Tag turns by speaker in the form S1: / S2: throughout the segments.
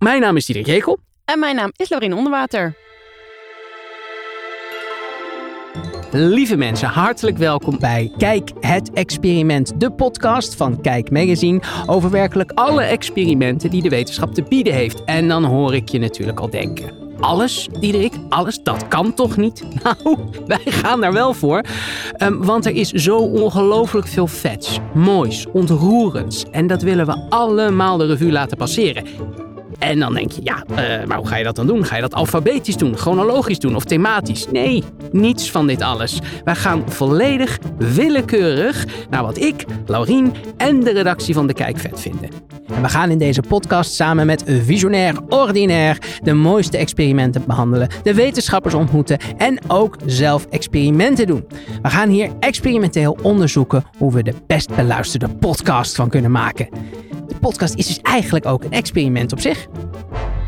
S1: Mijn naam is Diederik Jekel.
S2: En mijn naam is Lorien Onderwater.
S1: Lieve mensen, hartelijk welkom bij Kijk het Experiment, de podcast van Kijk Magazine over werkelijk alle experimenten die de wetenschap te bieden heeft. En dan hoor ik je natuurlijk al denken. Alles, Diederik, alles, dat kan toch niet? Nou, wij gaan daar wel voor. Ehm, want er is zo ongelooflijk veel vets, moois, ontroerends. En dat willen we allemaal de revue laten passeren. En dan denk je, ja, uh, maar hoe ga je dat dan doen? Ga je dat alfabetisch doen, chronologisch doen of thematisch? Nee, niets van dit alles. Wij gaan volledig willekeurig naar wat ik, Laurien en de redactie van De Kijk vet vinden. En we gaan in deze podcast samen met Visionair Ordinair de mooiste experimenten behandelen, de wetenschappers ontmoeten en ook zelf experimenten doen. We gaan hier experimenteel onderzoeken hoe we de best beluisterde podcast van kunnen maken. De podcast is dus eigenlijk ook een experiment op zich. Thank you.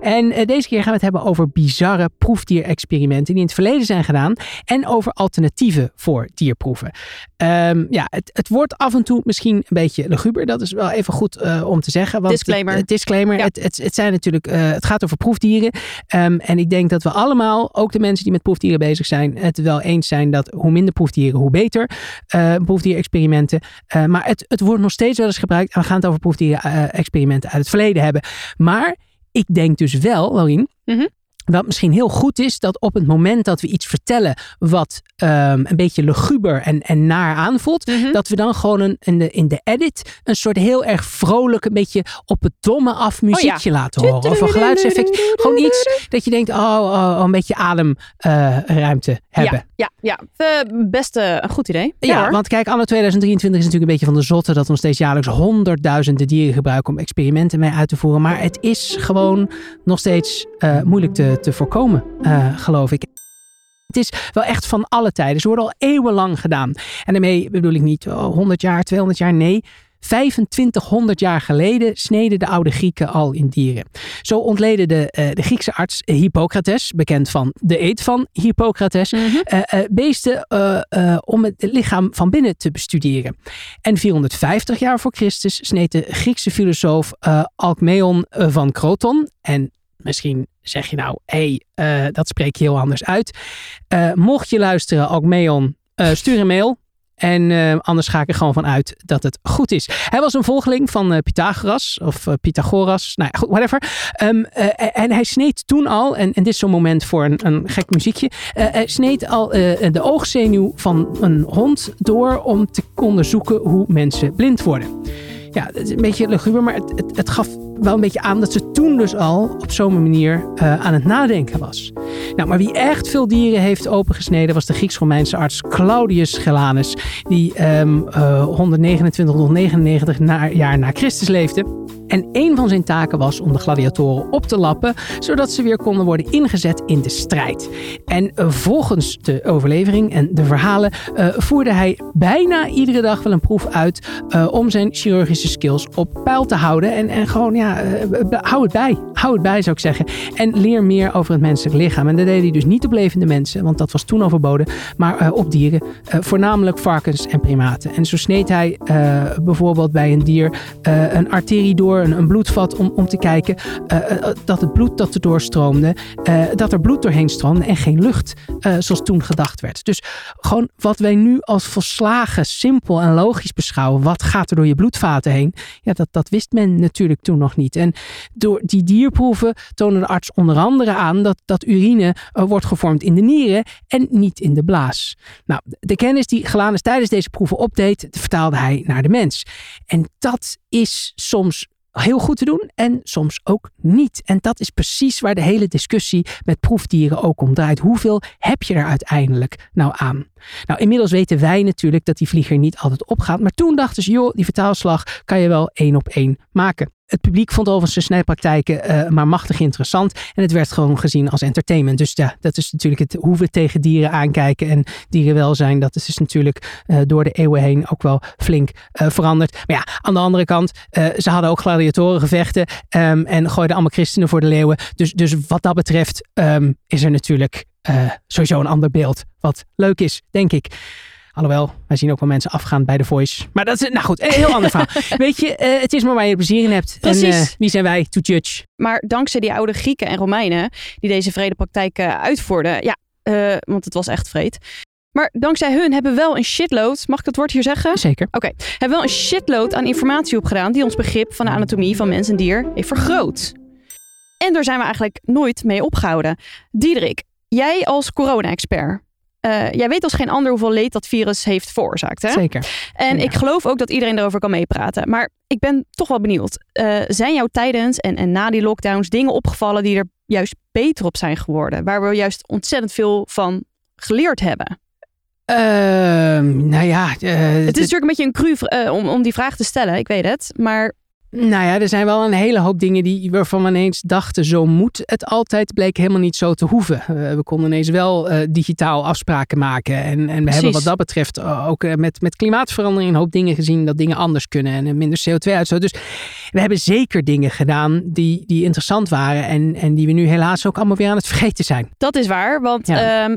S1: En uh, deze keer gaan we het hebben over bizarre proefdierexperimenten die in het verleden zijn gedaan. En over alternatieven voor dierproeven. Um, ja, het, het, wordt af en toe misschien een beetje luguber. Dat is wel even goed uh, om te zeggen. Want
S2: disclaimer.
S1: Het, disclaimer. Ja. Het, het, zijn natuurlijk, uh, het gaat over proefdieren. Um, en ik denk dat we allemaal, ook de mensen die met proefdieren bezig zijn, het wel eens zijn dat hoe minder proefdieren, hoe beter. proefdierexperimenten. maar het, het wordt nog steeds wel eens gebruikt. En we gaan het over proefdierexperimenten uit het verleden hebben. Maar ik denk dus wel, Laurien, -hmm. Dat misschien heel goed is dat op het moment dat we iets vertellen wat um, een beetje luguber en, en naar aanvoelt, mm -hmm. dat we dan gewoon een, in, de, in de edit een soort heel erg vrolijk, een beetje op het domme af muziekje oh ja. laten horen. Of een geluidseffect. Gewoon iets dat je denkt, oh, oh, oh een beetje ademruimte uh, hebben.
S2: Ja, ja, ja. best uh, een goed idee.
S1: Ja, ja want kijk, anno 2023 is natuurlijk een beetje van de zotte dat we nog steeds jaarlijks honderdduizenden dieren gebruiken om experimenten mee uit te voeren. Maar het is gewoon nog steeds uh, moeilijk te, te voorkomen, uh, geloof ik. Het is wel echt van alle tijden. Ze worden al eeuwenlang gedaan. En daarmee bedoel ik niet oh, 100 jaar, 200 jaar. Nee, 2500 jaar geleden sneden de oude Grieken al in dieren. Zo ontleden de, uh, de Griekse arts Hippocrates, bekend van de eed van Hippocrates, mm -hmm. uh, uh, beesten om het lichaam van binnen te bestuderen. En 450 jaar voor Christus sneed de Griekse filosoof Alcmeon van Croton, en misschien zeg je nou, hé, hey, dat spreek je heel anders uit. mocht je luisteren, Alcmeon, stuur een mail. En uh, anders ga ik er gewoon van uit dat het goed is. Hij was een volgeling van uh, Pythagoras of uh, Pythagoras, nou ja, goed, whatever. Um, en hij sneed toen al, en, en dit is zo'n moment voor een, een gek muziekje, hij sneed al de oogzenuw van een hond door om te onderzoeken hoe mensen blind worden. Ja, een beetje luguber, maar het, het, gaf wel een beetje aan dat ze toen dus al op zo'n manier uh, aan het nadenken was. Nou, maar wie echt veel dieren heeft opengesneden was de Grieks-Romeinse arts Claudius Gellanus, die um, uh, 129 tot 99 na, jaar na Christus leefde. En een van zijn taken was om de gladiatoren op te lappen, zodat ze weer konden worden ingezet in de strijd. En uh, volgens de overlevering en de verhalen uh, voerde hij bijna iedere dag wel een proef uit uh, om zijn chirurgische skills op peil te houden. En, en gewoon, ja, hou het bij. Hou het bij, zou ik zeggen. En leer meer over het menselijk lichaam. En dat deed hij dus niet op levende mensen, want dat was toen overboden, maar op dieren, voornamelijk varkens en primaten. En zo sneed hij bijvoorbeeld bij een dier een arterie door een, bloedvat om, om te kijken uh, dat het bloed dat er doorstroomde, uh, dat er bloed doorheen stroomde en geen lucht, zoals toen gedacht werd. Dus gewoon wat wij nu als volslagen simpel en logisch beschouwen, wat gaat er door je bloedvaten heen, ja, dat, dat wist men natuurlijk toen nog niet. En door die dierproeven toonde de arts onder andere aan dat, dat urine wordt gevormd in de nieren en niet in de blaas. Nou, de kennis die Gelanus tijdens deze proeven opdeed, vertaalde hij naar de mens. En dat is soms heel goed te doen en soms ook niet. En dat is precies waar de hele discussie met proefdieren ook om draait. Hoeveel heb je er uiteindelijk nou aan? Nou, inmiddels weten wij natuurlijk dat die vlieger niet altijd opgaat. Maar toen dachten ze, joh, die vertaalslag kan je wel één op één maken. Het publiek vond overigens de snijpraktijken uh, maar machtig interessant. En het werd gewoon gezien als entertainment. Dus ja, dat is natuurlijk het hoe we tegen dieren aankijken en dierenwelzijn. Dat is dus natuurlijk uh, door de eeuwen heen ook wel flink uh, veranderd. Maar ja, aan de andere kant, ze hadden ook gladiatorengevechten. Um, en gooiden allemaal christenen voor de leeuwen. Dus, dus wat dat betreft um, is er natuurlijk sowieso een ander beeld. Wat leuk is, denk ik. Alhoewel, wij zien ook wel mensen afgaan bij The Voice. Maar dat is, nou goed, een heel ander verhaal. Weet je, uh, het is maar waar je plezier in hebt.
S2: Precies.
S1: En uh, wie zijn wij to judge?
S2: Maar dankzij die oude Grieken en Romeinen die deze vredepraktijken uitvoerden, ja, uh, want het was echt vreed. Maar dankzij hun hebben we wel een shitload, mag ik het woord hier zeggen?
S1: Zeker.
S2: Oké, okay, hebben wel een shitload aan informatie opgedaan die ons begrip van de anatomie van mens en dier heeft vergroot. En daar zijn we eigenlijk nooit mee opgehouden. Diederik, jij als corona-expert, uh, jij weet als geen ander hoeveel leed dat virus heeft veroorzaakt. Hè?
S1: Zeker.
S2: En ik geloof ook dat iedereen erover kan meepraten. Maar ik ben toch wel benieuwd. Uh, zijn jou tijdens en, en na die lockdowns dingen opgevallen die er juist beter op zijn geworden? Waar we juist ontzettend veel van geleerd hebben?
S1: Uh, nou ja.
S2: het is natuurlijk een beetje een cru om, om die vraag te stellen, ik weet het. Maar
S1: nou ja, er zijn wel een hele hoop dingen die, waarvan we ineens dachten, zo moet het altijd. bleek helemaal niet zo te hoeven. Uh, we konden ineens wel uh, digitaal afspraken maken. En, en we Precies. hebben wat dat betreft ook uh, met, met klimaatverandering een hoop dingen gezien dat dingen anders kunnen en minder CO2-uitstoot. Dus we hebben zeker dingen gedaan die, die interessant waren en, en die we nu helaas ook allemaal weer aan het vergeten zijn.
S2: Dat is waar, want ja. um,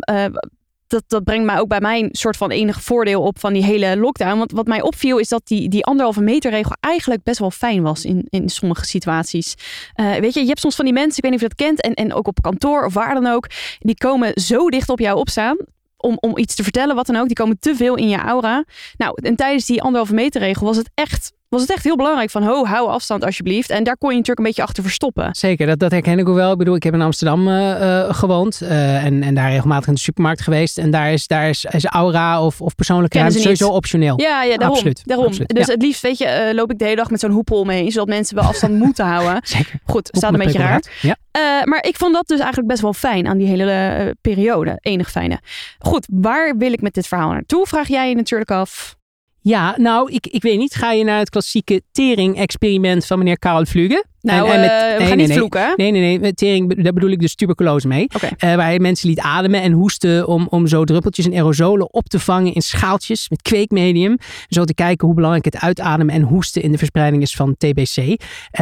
S2: dat, dat brengt mij ook bij mijn soort van enige voordeel op van die hele lockdown. Want wat mij opviel is dat die, die anderhalve meter regel eigenlijk best wel fijn was in, in sommige situaties. Uh, weet je, je hebt soms van die mensen, ik weet niet of je dat kent, en, en ook op kantoor of waar dan ook, die komen zo dicht op jou opstaan. Om, om iets te vertellen, wat dan ook. Die komen te veel in je aura. Nou, en tijdens die anderhalve meter regel was het echt was het echt heel belangrijk van, ho, hou afstand alsjeblieft. En daar kon je natuurlijk een beetje achter verstoppen.
S1: Zeker, dat, dat herken ik ook wel. Ik bedoel, ik heb in Amsterdam uh, uh, gewoond uh, en, en daar regelmatig in de supermarkt geweest. En daar is, daar is, is aura of, of persoonlijke ruimte sowieso optioneel.
S2: Ja, ja daarom.
S1: Absoluut.
S2: daarom.
S1: Absoluut.
S2: Dus
S1: ja.
S2: het liefst, weet je, loop ik de hele dag met zo'n hoepel omheen, zodat mensen wel afstand moeten houden.
S1: Zeker.
S2: Goed, staat een beetje raar.
S1: Ja.
S2: maar ik vond dat dus eigenlijk best wel fijn aan die hele periode. Enig fijne. Goed, waar wil ik met dit verhaal naartoe? Vraag jij je natuurlijk af.
S1: Ja, nou, ik, ik weet niet. Ga je naar het klassieke tering-experiment van meneer Karl Vlugge?
S2: Nou, en, en met, uh, we nee, gaan
S1: nee,
S2: niet vloeken.
S1: Nee, nee, nee. Met tering, daar bedoel ik dus tuberculose mee.
S2: Okay.
S1: Uh, waar hij mensen liet ademen en hoesten om, om zo druppeltjes en aerosolen op te vangen in schaaltjes met kweekmedium. Zo te kijken hoe belangrijk het uitademen en hoesten in de verspreiding is van TBC. Uh,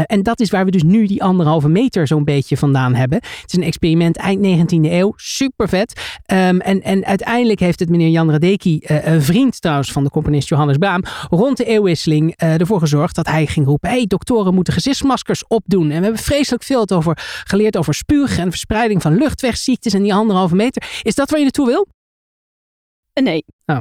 S1: en dat is waar we dus nu die anderhalve meter zo'n beetje vandaan hebben. Het is een experiment eind 19e eeuw. Super vet. Um, en, en uiteindelijk heeft het meneer Jan Radecki, uh, een vriend trouwens van de componist Johannes Braam, rond de eeuwwisseling ervoor gezorgd dat hij ging roepen, hey, doktoren moeten gezichtsmaskers opdoen. En we hebben vreselijk veel het over geleerd over spuug en verspreiding van luchtwegziektes en die anderhalve meter. Is dat waar je naartoe wil?
S2: Nee.
S1: Oh.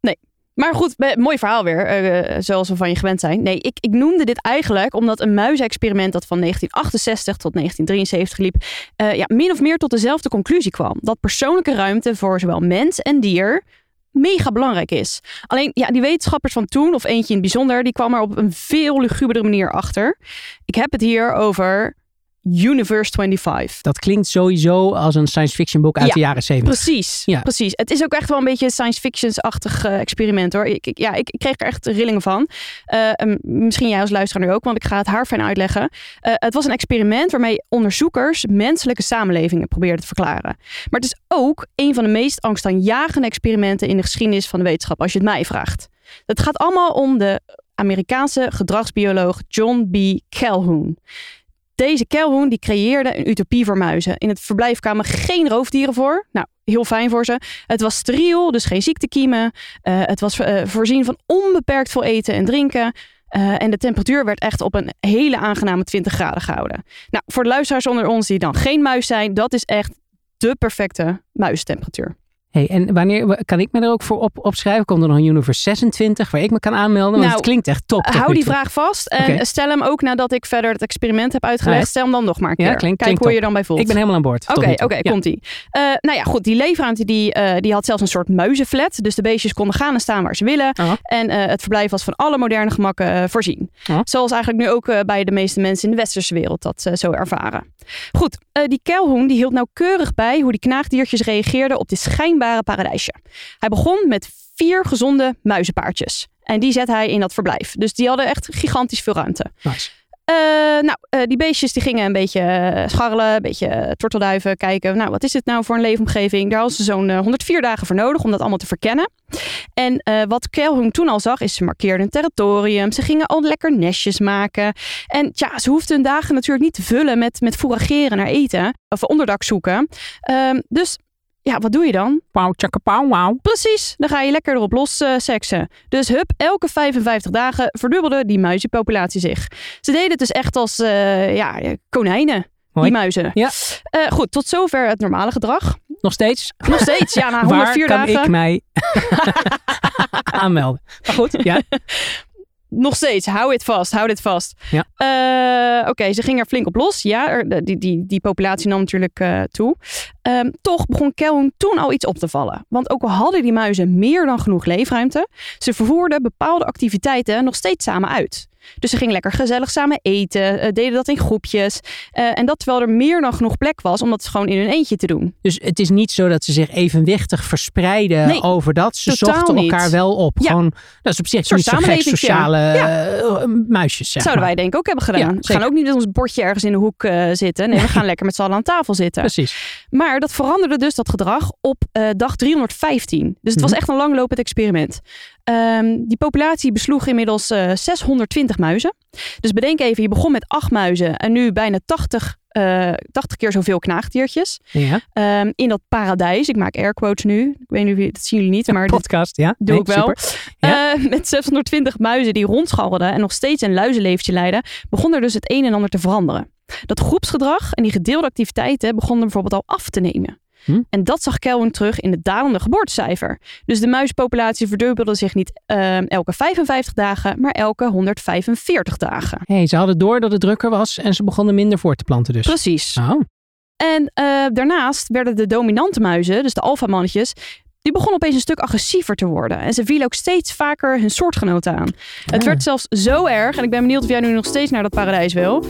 S2: Nee. Maar goed, mooi verhaal weer, uh, zoals we van je gewend zijn. Nee, ik, ik noemde dit eigenlijk omdat een muizenexperiment dat van 1968 tot 1973 liep, uh, ja, min of meer tot dezelfde conclusie kwam. Dat persoonlijke ruimte voor zowel mens en dier mega belangrijk is. Alleen, ja, die wetenschappers van toen, of eentje in het bijzonder, die kwam er op een veel lugubere manier achter. Ik heb het hier over Universe 25.
S1: Dat klinkt sowieso als een science fiction boek uit
S2: ja,
S1: de jaren 70.
S2: Precies,
S1: Ja.
S2: precies. Het is ook echt wel een beetje een science fiction-achtig uh, experiment hoor. Ik, ik, ja, ik, ik kreeg er echt rillingen van. Uh, misschien jij als luisteraar nu ook, want ik ga het haar fijn uitleggen. Uh, het was een experiment waarmee onderzoekers menselijke samenlevingen probeerden te verklaren. Maar het is ook een van de meest angstaanjagende experimenten in de geschiedenis van de wetenschap, als je het mij vraagt. Het gaat allemaal om de Amerikaanse gedragsbioloog John B. Calhoun. Deze Calhoun die creëerde een utopie voor muizen. In het verblijf kwamen geen roofdieren voor. Nou, heel fijn voor ze. Het was steriel, dus geen ziektekiemen. Uh, het was uh, voorzien van onbeperkt veel eten en drinken. Uh, en de temperatuur werd echt op een hele aangename 20 graden gehouden. Nou, voor de luisteraars onder ons die dan geen muis zijn, dat is echt de perfecte muistemperatuur.
S1: Hey, en wanneer kan ik me er ook voor op, opschrijven? Komt er nog een Universe 26 waar ik me kan aanmelden? Want
S2: Nou,
S1: het klinkt echt top. tot
S2: Hou die vraag vast en stel hem ook nadat ik verder het experiment heb uitgelegd.
S1: Ah?
S2: Stel hem dan nog maar een
S1: Ja,
S2: keer.
S1: klinkt-
S2: Kijk hoe je
S1: top.
S2: dan bij voelt.
S1: Ik ben helemaal aan boord.
S2: Oké, oké.
S1: Ja.
S2: komt-ie. Eh, nou ja, goed. Die leefruimte die, eh, die had zelfs een soort muizenflat. Dus de beestjes konden gaan en staan waar ze willen.
S1: Aha.
S2: En eh, het verblijf was van alle moderne gemakken eh, voorzien.
S1: Ja.
S2: Zoals eigenlijk nu ook eh, bij de meeste mensen in de westerse wereld dat eh, zo ervaren. Goed, eh, die Calhoun die hield nauwkeurig bij hoe die knaagdiertjes reageerden op dit schijnbare paradijsje. Hij begon met vier gezonde muizenpaardjes. En die zette hij in dat verblijf. Dus die hadden echt gigantisch veel ruimte.
S1: Nice.
S2: Eh, nou, eh, die beestjes die gingen een beetje eh, scharrelen, een beetje tortelduiven, kijken. Nou, wat is dit nou voor een leefomgeving? Daar hadden ze zo'n eh, 104 dagen voor nodig om dat allemaal te verkennen. En wat Calhoun toen al zag, is ze markeerden een territorium. Ze gingen al lekker nestjes maken. En ja, ze hoefden hun dagen natuurlijk niet te vullen met, met fourageren naar eten. Of onderdak zoeken. Ehm, dus ja, wat doe je dan?
S1: Pauw, tjaka, pauw, wauw.
S2: Precies, dan ga je lekker erop los eh, seksen. Dus hup, elke 55 dagen verdubbelde die muizenpopulatie zich. Ze deden het dus echt als eh, ja, konijnen,
S1: Mooi.
S2: die muizen.
S1: Ja.
S2: Eh, goed, tot zover het normale gedrag.
S1: Nog steeds?
S2: Nog steeds, ja, na
S1: Waar
S2: 104
S1: kan
S2: dagen.
S1: ik mij aanmelden? Maar goed, ja.
S2: Nog steeds, hou het vast, hou dit vast.
S1: Ja.
S2: Eh, Oké, ze ging er flink op los. Ja, er- die, die, die populatie nam natuurlijk eh, toe. Ehm, toch begon Calhoun toen al iets op te vallen. Want ook al hadden die muizen meer dan genoeg leefruimte, ze vervoerden bepaalde activiteiten nog steeds samen uit. Dus ze gingen lekker gezellig samen eten, eh, deden dat in groepjes. Eh, en dat terwijl er meer dan genoeg plek was om dat gewoon in hun eentje te doen.
S1: Dus het is niet zo dat ze zich evenwichtig verspreiden
S2: Nee,
S1: over dat. Ze zochten
S2: niet.
S1: elkaar wel op.
S2: Ja.
S1: Gewoon, dat is op zich niet zo gek sociale
S2: ja.
S1: eh, muisjes. Zeg
S2: Zouden
S1: maar.
S2: wij denk ik ook hebben gedaan.
S1: Ja, zeker.
S2: gaan ook niet met ons bordje ergens in de hoek zitten. Nee, we gaan lekker met z'n allen aan tafel zitten.
S1: Precies.
S2: Maar dat veranderde dus dat gedrag op eh, dag 315. Dus het was
S1: Mhm.
S2: echt een langlopend experiment. Ehm, die populatie besloeg inmiddels eh, 620 muizen. Dus bedenk even, je begon met acht muizen en nu bijna 80, eh 80 keer zoveel knaagdiertjes.
S1: Ja.
S2: Ehm, in dat paradijs, ik maak air quotes nu. Ik weet niet dat zien jullie niet, maar
S1: Podcast, ja.
S2: doe
S1: Nee,
S2: ik wel.
S1: Ja.
S2: Eh, met 620 muizen die rondscharrelden en nog steeds een luizenleventje leiden, begon er dus het een en ander te veranderen. Dat groepsgedrag en die gedeelde activiteiten begonnen bijvoorbeeld al af te nemen.
S1: Hm.
S2: En dat zag Kelvin terug in het dalende geboortecijfer. Dus de muispopulatie verdubbelde zich niet eh, elke 55 dagen, maar elke 145 dagen.
S1: Hey, ze hadden door dat het drukker was en ze begonnen minder voor te planten dus.
S2: Precies.
S1: Oh,
S2: En eh, daarnaast werden de dominante muizen, dus de alfamannetjes, die begonnen opeens een stuk agressiever te worden. En ze vielen ook steeds vaker hun soortgenoten aan. Het
S1: Ah.
S2: werd zelfs zo erg, en ik ben benieuwd of jij nu nog steeds naar dat paradijs wil.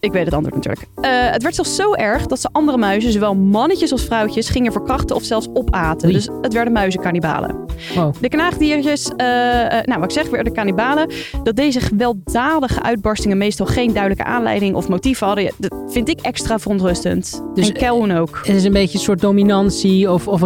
S2: Ik weet het antwoord natuurlijk. Eh, het werd zelfs zo erg dat ze andere muizen, zowel mannetjes als vrouwtjes, gingen verkrachten of zelfs opaten.
S1: Oei.
S2: Dus het werden muizenkannibalen.
S1: wow.
S2: De knaagdiertjes, eh, eh, nou wat ik zeg, werden kannibalen. Dat deze gewelddadige uitbarstingen meestal geen duidelijke aanleiding of motief hadden. Dat vind ik extra verontrustend.
S1: Dus,
S2: en Calhoun ook.
S1: Het is een beetje een soort dominantie of, of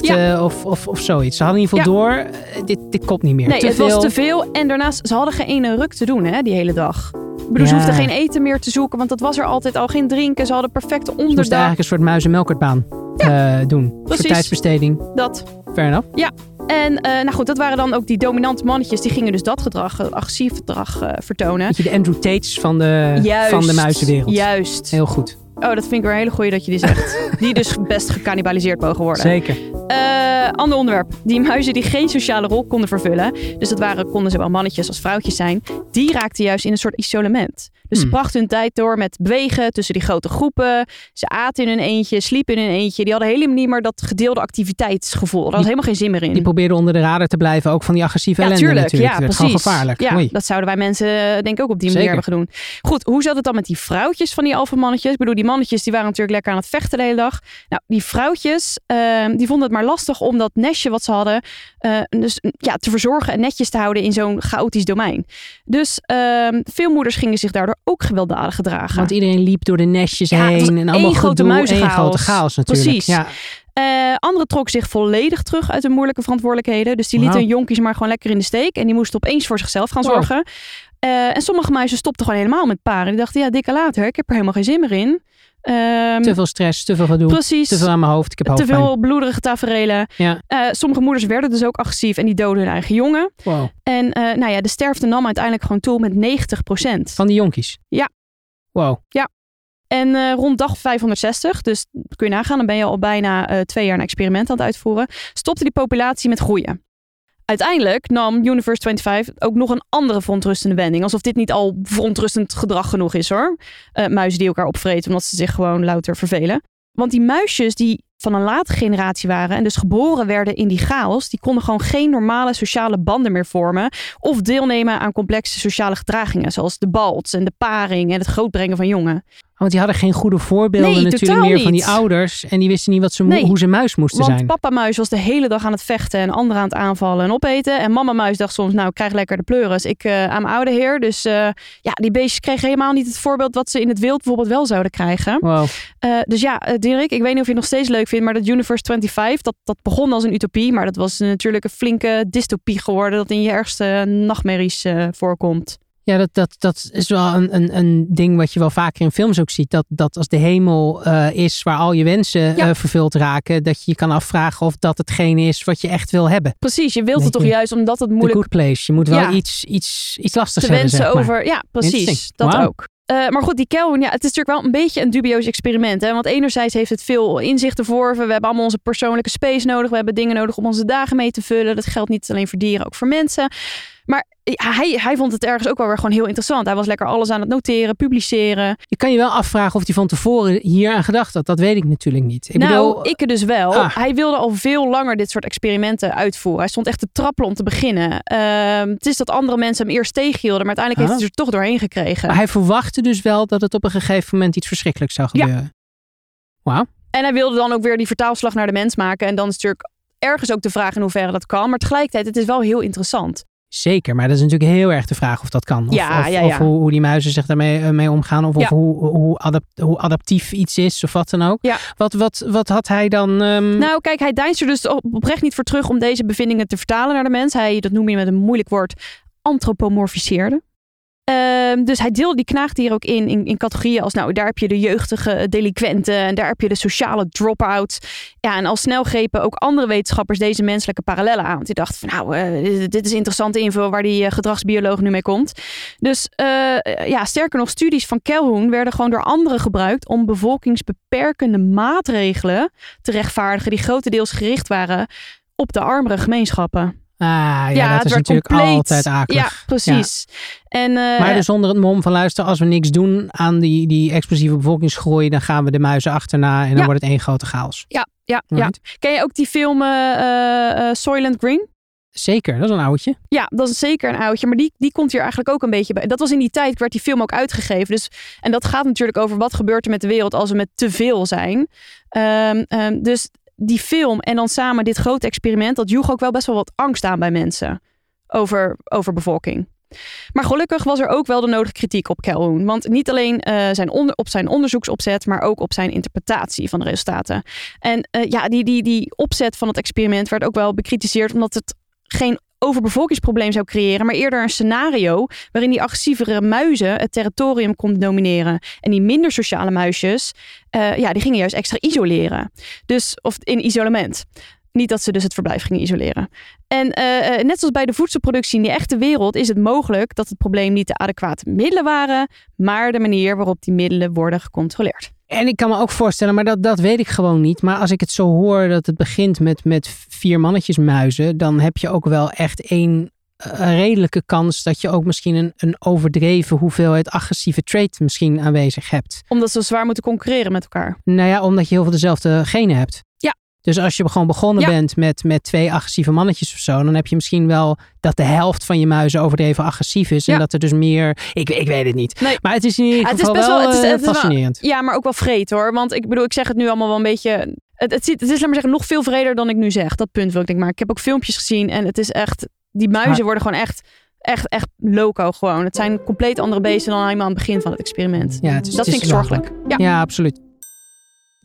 S1: bevechten of, of, of zoiets. Ze hadden in ieder geval door, eh, dit, dit komt niet meer.
S2: Nee,
S1: te
S2: het
S1: veel.
S2: was te veel. En daarnaast, ze hadden geen ene ruk te doen hè, die hele dag. Ik bedoel, ze
S1: Ja.
S2: hoefden geen eten meer te zoeken, want dat was er altijd al. Geen drinken, ze hadden perfecte
S1: Ze moesten
S2: onderdak.
S1: eigenlijk een soort muis- en melkertbaan eh, doen.
S2: Precies.
S1: tijdsbesteding.
S2: Dat.
S1: Fair enough.
S2: En eh, nou goed, dat waren dan ook die dominante mannetjes. Die gingen dus dat gedrag, dat agressief gedrag eh, vertonen.
S1: De Andrew Tates van de,
S2: Juist.
S1: van de muizenwereld.
S2: Juist.
S1: Heel goed.
S2: Oh, dat vind ik weer een hele goeie dat je die zegt. die dus best gecannibaliseerd mogen worden.
S1: Zeker.
S2: Eh, ander onderwerp. Die muizen die geen sociale rol konden vervullen. Dus dat waren, konden zowel mannetjes als vrouwtjes zijn. Die raakten juist in een soort isolement. Dus ze
S1: Hmm.
S2: brachten hun tijd door met bewegen tussen die grote groepen. Ze aten in hun eentje, sliepen in hun eentje. Die hadden helemaal niet meer dat gedeelde activiteitsgevoel. Daar was helemaal geen zin meer in.
S1: Die probeerden onder de radar te blijven, ook van die agressieve
S2: ja,
S1: ellende
S2: tuurlijk.
S1: natuurlijk.
S2: Ja, precies.
S1: gewoon gevaarlijk.
S2: Ja,
S1: Oei.
S2: dat zouden wij mensen eh, denk ik ook op die manier hebben gedaan. Goed, hoe zat het dan met die vrouwtjes van die alfamannetjes? Ik bedoel, die mannetjes die waren natuurlijk lekker aan het vechten de hele dag. Nou, die vrouwtjes, ehm, die vonden het maar lastig om dat nestje wat ze hadden, eh, dus ja, te verzorgen en netjes te houden in zo'n chaotisch domein. Dus ehm, veel moeders gingen zich daardoor ook gewelddadig gedragen.
S1: Want iedereen liep door de nestjes
S2: Ja,
S1: heen en allemaal
S2: grote muizenchaos.
S1: grote chaos natuurlijk.
S2: Precies.
S1: Ja,
S2: Eh, anderen trokken zich volledig terug uit hun moeilijke verantwoordelijkheden. Dus die lieten
S1: Wauw.
S2: hun jonkies maar gewoon lekker in de steek. En die moesten opeens voor zichzelf gaan
S1: Wow.
S2: zorgen. Eh, en sommige muizen stopten gewoon helemaal met paren. Die dachten, ja, dikke later. Ik heb er helemaal geen zin meer in. Ehm,
S1: te veel stress, te veel gedoe,
S2: precies.
S1: te veel aan mijn hoofd. Ik heb
S2: Te veel bloederige taferelen.
S1: Ja.
S2: Eh, sommige moeders werden dus ook agressief en die doden hun eigen jongen.
S1: Wow.
S2: En eh, nou ja, de sterfte nam uiteindelijk gewoon toe met 90%
S1: Van die jonkies?
S2: Ja.
S1: Wow.
S2: En eh, rond dag 560, dus kun je nagaan, dan ben je al bijna twee jaar een experiment aan het uitvoeren, stopte die populatie met groeien. Uiteindelijk nam Universe 25 ook nog een andere verontrustende wending. Alsof dit niet al verontrustend gedrag genoeg is hoor. Eh, muizen die elkaar opvreten omdat ze zich gewoon louter vervelen. Want die muisjes die van een late generatie waren en dus geboren werden in die chaos, die konden gewoon geen normale sociale banden meer vormen of deelnemen aan complexe sociale gedragingen, zoals de balts en de paring en het grootbrengen van jongen.
S1: Want die hadden geen goede voorbeelden
S2: Nee,
S1: natuurlijk meer van die ouders. En die wisten niet wat ze
S2: Nee,
S1: hoe ze muis moesten
S2: Want
S1: zijn.
S2: papa muis was de hele dag aan het vechten en anderen aan het aanvallen en opeten. En mama muis dacht soms, nou, ik krijg lekker de pleuris. Ik eh, aan mijn oude heer. Dus eh, ja, die beestjes kregen helemaal niet het voorbeeld wat ze in het wild bijvoorbeeld wel zouden krijgen.
S1: Wow.
S2: Eh, dus ja, Dirk, ik weet niet of je het nog steeds leuk vindt, maar dat Universe 25, dat, dat begon als een utopie. Maar dat was natuurlijk een flinke dystopie geworden dat in je ergste nachtmerries eh, voorkomt.
S1: Ja, dat, dat, dat is wel een, een, een ding wat je wel vaker in films ook ziet. Dat, dat als de hemel uh, is waar al je wensen ja. uh, vervuld raken, dat je je kan afvragen of dat hetgene is wat je echt wil hebben.
S2: Precies, je wilt het toch juist omdat het moeilijk...
S1: The good place. Je moet wel ja. iets, iets, iets lastigs
S2: de
S1: hebben,
S2: wensen
S1: zeg maar.
S2: over, ja precies, dat
S1: wow.
S2: ook. Uh, maar goed, die Kelvin, ja, het is natuurlijk wel een beetje een dubieus experiment. Hè? Want enerzijds heeft het veel inzichten voor. We hebben allemaal onze persoonlijke space nodig. We hebben dingen nodig om onze dagen mee te vullen. Dat geldt niet alleen voor dieren, ook voor mensen. Maar hij, hij vond het ergens ook wel weer gewoon heel interessant. Hij was lekker alles aan het noteren, publiceren.
S1: Je kan je wel afvragen of hij van tevoren hier aan gedacht had. Dat weet ik natuurlijk niet. Ik
S2: nou,
S1: bedoel,
S2: ik dus wel.
S1: Ah.
S2: Hij wilde al veel langer dit soort experimenten uitvoeren. Hij stond echt te trappelen om te beginnen. Uh, het is dat andere mensen hem eerst tegenhielden, maar uiteindelijk heeft hij het er toch doorheen gekregen.
S1: Maar hij verwachtte dus wel dat het op een gegeven moment iets verschrikkelijks zou gebeuren.
S2: Ja.
S1: Wauw.
S2: En hij wilde dan ook weer die vertaalslag naar de mens maken. En dan is natuurlijk ergens ook de vraag in hoeverre dat kan. Maar tegelijkertijd, het is wel heel interessant.
S1: Zeker, maar dat is natuurlijk heel erg de vraag of dat kan. Of,
S2: Ja,
S1: of,
S2: ja,
S1: of
S2: ja.
S1: hoe, hoe die muizen zich daarmee eh, mee omgaan. Of, of hoe, hoe, adapt, hoe adaptief iets is of wat dan ook. Wat, wat, wat had hij dan... ehm,
S2: Nou, kijk, hij deinst er dus op- oprecht niet voor terug om deze bevindingen te vertalen naar de mens. Hij, dat noem je met een moeilijk woord, antropomorfiseerde. Ehm, dus hij deelde die knaagdieren ook in, in, categorieën als, nou, daar heb je de jeugdige delinquenten en daar heb je de sociale drop-outs. Ja, en al snel grepen ook andere wetenschappers deze menselijke parallellen aan. Want die dachten van, nou, eh, dit, dit is interessante info waar die eh, gedragsbioloog nu mee komt. Dus eh, ja, sterker nog, studies van Calhoun werden gewoon door anderen gebruikt om bevolkingsbeperkende maatregelen te rechtvaardigen die grotendeels gericht waren op de armere gemeenschappen.
S1: Ah, ja,
S2: ja,
S1: dat is natuurlijk
S2: compleet-
S1: altijd akelig.
S2: Ja, precies. En, eh,
S1: Maar dus zonder het mom van luister, als we niks doen aan die, die explosieve bevolkingsgroei, dan gaan we de muizen achterna en dan
S2: Ja.
S1: wordt het één grote chaos.
S2: ja, ja, ja. Ken je ook die film eh, Soylent Green?
S1: Zeker, dat is een oudje.
S2: Ja, dat is zeker een oudje. Maar die, die komt hier eigenlijk ook een beetje bij. Dat was in die tijd, werd die film ook uitgegeven. Dus, en dat gaat natuurlijk over wat gebeurt er met de wereld als we met te veel zijn. Ehm, ehm, dus die film en dan samen dit grote experiment, dat joeg ook wel best wel wat angst aan bij mensen over, over bevolking. Maar gelukkig was er ook wel de nodige kritiek op Calhoun. Want niet alleen eh, zijn onder, op zijn onderzoeksopzet, maar ook op zijn interpretatie van de resultaten. En eh, ja, die, die, die opzet van het experiment werd ook wel bekritiseerd omdat het geen overbevolkingsprobleem zou creëren, maar eerder een scenario waarin die agressievere muizen het territorium konden domineren. En die minder sociale muisjes, eh, ja, die gingen juist extra isoleren. Dus, of in isolement. Niet dat ze dus het verblijf gingen isoleren. En eh, eh, net zoals bij de voedselproductie in de echte wereld is het mogelijk dat het probleem niet de adequate middelen waren, maar de manier waarop die middelen worden gecontroleerd.
S1: En ik kan me ook voorstellen, maar dat, dat weet ik gewoon niet. Maar als ik het zo hoor dat het begint met, met vier mannetjes muizen, dan heb je ook wel echt één eh, redelijke kans dat je ook misschien een, een overdreven hoeveelheid agressieve trait misschien aanwezig hebt.
S2: Omdat ze zwaar moeten concurreren met elkaar.
S1: Nou ja, omdat je heel veel dezelfde genen hebt. Dus als je gewoon begonnen
S2: Ja.
S1: bent met, met twee agressieve mannetjes of zo, dan heb je misschien wel dat de helft van je muizen overdreven agressief is. En
S2: Ja.
S1: dat er dus meer. Ik, ik weet het niet.
S2: Nee.
S1: Maar het is in ieder
S2: Ja, het is best
S1: wel,
S2: wel- het is-
S1: eh,
S2: het is wel-
S1: fascinerend.
S2: Ja, maar ook wel vreed hoor. Want ik bedoel, ik zeg het nu allemaal wel een beetje. Het, het, het is, laat maar zeggen, nog veel vreder dan ik nu zeg. Dat punt wil ik denk maar. Ik heb ook filmpjes gezien en het is echt. Die muizen
S1: Maar-
S2: worden gewoon echt. Echt, echt loco gewoon. Het zijn compleet andere beesten dan helemaal aan het begin van het experiment.
S1: Ja, het is,
S2: dat
S1: het
S2: vind
S1: is
S2: ik zorgelijk. Ja.
S1: Ja, absoluut.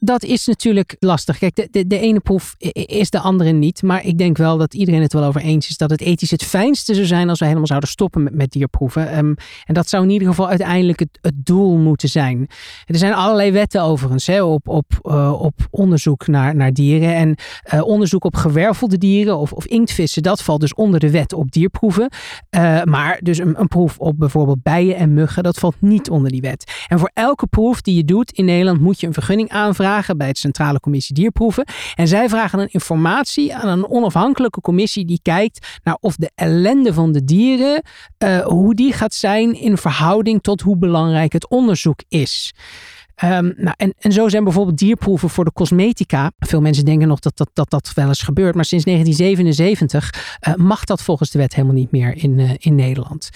S1: Dat is natuurlijk lastig. Kijk, de, de, de ene proef is de andere niet. Maar ik denk wel dat iedereen het wel over eens is dat het ethisch het fijnste zou zijn als we helemaal zouden stoppen met, met dierproeven. Ehm, en dat zou in ieder geval uiteindelijk het, het doel moeten zijn. Er zijn allerlei wetten overigens hè, op, op, eh, op onderzoek naar, naar dieren. En eh, onderzoek op gewervelde dieren of, of inktvissen, dat valt dus onder de wet op dierproeven. Eh, maar dus een, een proef op bijvoorbeeld bijen en muggen, dat valt niet onder die wet. En voor elke proef die je doet in Nederland moet je een vergunning aanvragen bij het Centrale Commissie Dierproeven. En zij vragen dan informatie aan een onafhankelijke commissie die kijkt naar of de ellende van de dieren, eh, hoe die gaat zijn in verhouding tot hoe belangrijk het onderzoek is. Ehm, nou, en, en zo zijn bijvoorbeeld dierproeven voor de cosmetica. Veel mensen denken nog dat dat, dat, dat wel eens gebeurt. Maar sinds 1977 eh, mag dat volgens de wet helemaal niet meer in, eh, in Nederland.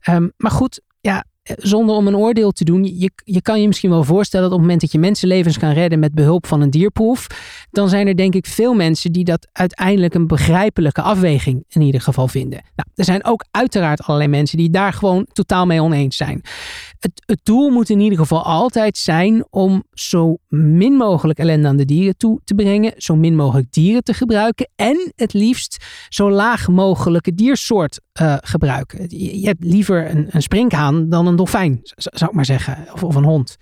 S1: Ehm, maar goed, ja, zonder om een oordeel te doen, je, je kan je misschien wel voorstellen dat op het moment dat je mensenlevens kan redden met behulp van een dierproef, dan zijn er denk ik veel mensen die dat uiteindelijk een begrijpelijke afweging in ieder geval vinden. Nou, er zijn ook uiteraard allerlei mensen die daar gewoon totaal mee oneens zijn. Het, het doel moet in ieder geval altijd zijn om zo min mogelijk ellende aan de dieren toe te brengen, zo min mogelijk dieren te gebruiken en het liefst zo laag mogelijke diersoort uh, gebruiken. Je, hebt liever een, een springhaan dan een dolfijn, zou ik maar zeggen. Of, of een hond.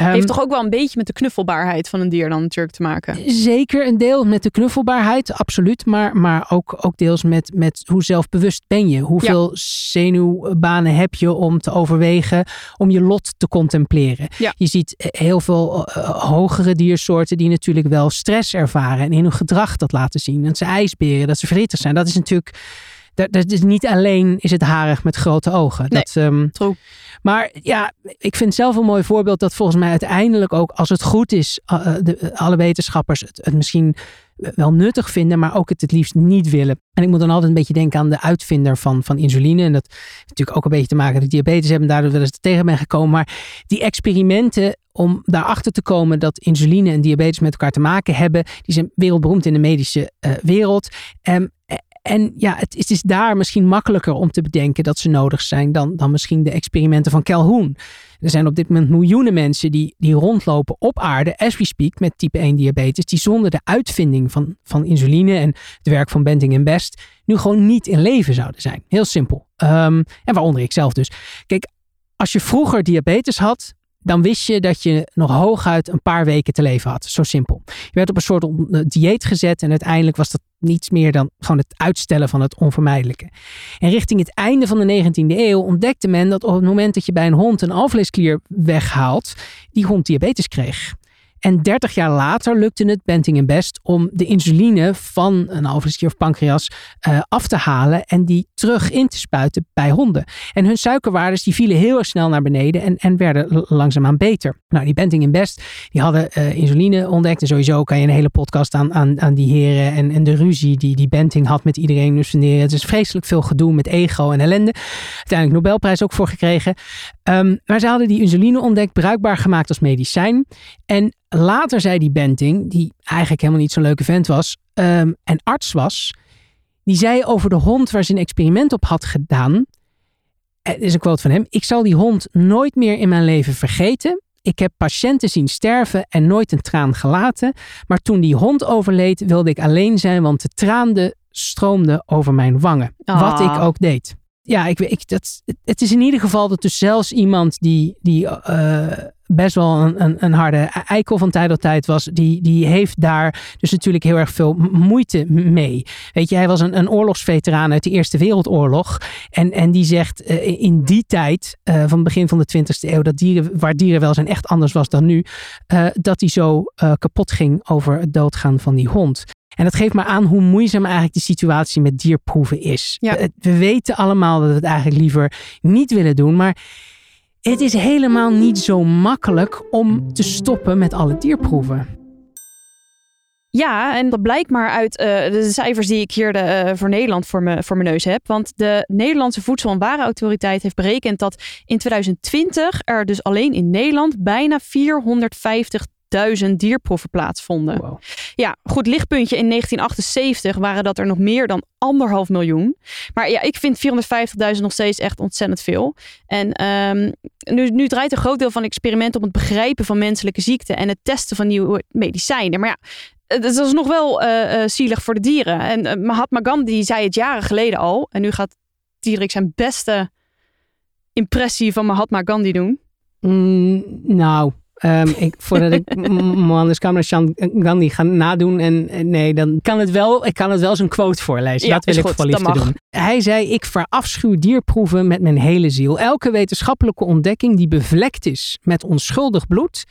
S2: Um, Heeft toch ook wel een beetje met de knuffelbaarheid van een dier dan natuurlijk te maken?
S1: Zeker een deel met de knuffelbaarheid, absoluut. Maar, maar ook, ook deels met, met hoe zelfbewust ben je. Hoeveel zenuwbanen heb je om te overwegen, om je lot te contempleren. Ja. Je ziet heel veel uh, hogere diersoorten die natuurlijk wel stress ervaren. En in hun gedrag dat laten zien. Dat ze ijsberen, dat ze verdrietig zijn. Dat is natuurlijk dat, dat is niet alleen is het harig met grote ogen.
S2: Nee, dat, um,
S1: Maar ja, ik vind zelf een mooi voorbeeld dat volgens mij uiteindelijk ook, als het goed is, uh, de, alle wetenschappers het, het misschien wel nuttig vinden, maar ook het het liefst niet willen. En ik moet dan altijd een beetje denken aan de uitvinder van, van insuline. En dat heeft natuurlijk ook een beetje te maken met diabetes hebben, daardoor wel eens tegen ben gekomen. Maar die experimenten om daarachter te komen dat insuline en diabetes met elkaar te maken hebben, die zijn wereldberoemd in de medische uh, wereld. Um, en ja, het, is daar misschien makkelijker om te bedenken dat ze nodig zijn dan, dan misschien de experimenten van Calhoun. Er zijn op dit moment miljoenen mensen die, die rondlopen op aarde, as we speak, met type 1 diabetes, die zonder de uitvinding van, van insuline en het werk van Benting en Best nu gewoon niet in leven zouden zijn. Heel simpel. Um, en waaronder ik zelf dus. Kijk, als je vroeger diabetes had, dan wist je dat je nog hooguit een paar weken te leven had. Zo simpel. Je werd op een soort dieet gezet en uiteindelijk was dat niets meer dan gewoon het uitstellen van het onvermijdelijke. En richting het einde van de 19e eeuw ontdekte men dat op het moment dat je bij een hond een alvleesklier weghaalt, die hond diabetes kreeg. En 30 jaar later lukte het Benting en Best om de insuline van een alvleesklier of pancreas uh, af te halen en die terug in te spuiten bij honden. En hun suikerwaardes die vielen heel erg snel naar beneden en, en werden langzaamaan beter. Nou, die Benting en Best die hadden uh, insuline ontdekt en sowieso kan je een hele podcast aan, aan, aan die heren en, en de ruzie die die Benting had met iedereen dus Het is vreselijk veel gedoe met ego en ellende. Uiteindelijk Nobelprijs ook voor gekregen. Um, maar ze hadden die insuline ontdekt, bruikbaar gemaakt als medicijn. En later zei die Benting, die eigenlijk helemaal niet zo'n leuke vent was um, en arts was, die zei over de hond waar ze een experiment op had gedaan. Het is een quote van hem. Ik zal die hond nooit meer in mijn leven vergeten. Ik heb patiënten zien sterven en nooit een traan gelaten. Maar toen die hond overleed, wilde ik alleen zijn, want de traanden stroomden over mijn wangen. Wat ik ook deed ja, ik, ik, dat, het is in ieder geval dat dus zelfs iemand die, die uh, best wel een, een, een, harde eikel van tijd tot tijd was, die, die heeft daar dus natuurlijk heel erg veel moeite mee. Weet je, hij was een, een oorlogsveteraan uit de Eerste Wereldoorlog. En, en die zegt uh, in die tijd, uh, van het begin van de 20e eeuw, dat dieren, waar dierenwelzijn echt anders was dan nu, dat hij zo kapot ging over het doodgaan van die hond. En dat geeft maar aan hoe moeizaam eigenlijk de situatie met dierproeven is. We, we weten allemaal dat we het eigenlijk liever niet willen doen, maar het is helemaal niet zo makkelijk om te stoppen met alle dierproeven.
S2: Ja, en dat blijkt maar uit uh, de cijfers die ik hier de, uh, voor Nederland voor, me, voor mijn neus heb. Want de Nederlandse Voedsel- en Warenautoriteit heeft berekend dat in 2020 er dus alleen in Nederland bijna 450 duizend dierproeven plaatsvonden. Ja, goed lichtpuntje. In 1978 waren dat er nog meer dan anderhalf miljoen. Maar ja, ik vind 450.000 nog steeds echt ontzettend veel. En um, nu, nu draait een groot deel van experimenten om het begrijpen van menselijke ziekten en het testen van nieuwe medicijnen. Maar ja, dat is nog wel uh, uh, zielig voor de dieren. En uh, Mahatma Gandhi zei het jaren geleden al. En nu gaat Diederik zijn beste impressie van Mahatma Gandhi doen.
S1: Mm, nou, Um, ik, voordat ik Kamrachan Gandhi ga nadoen. En nee, dan kan het wel, ik kan het wel zijn quote voorlezen. Ja, dat wil ik voor liefde doen. Hij zei, ik verafschuw dierproeven met mijn hele ziel. Elke wetenschappelijke ontdekking die bevlekt is met onschuldig bloed,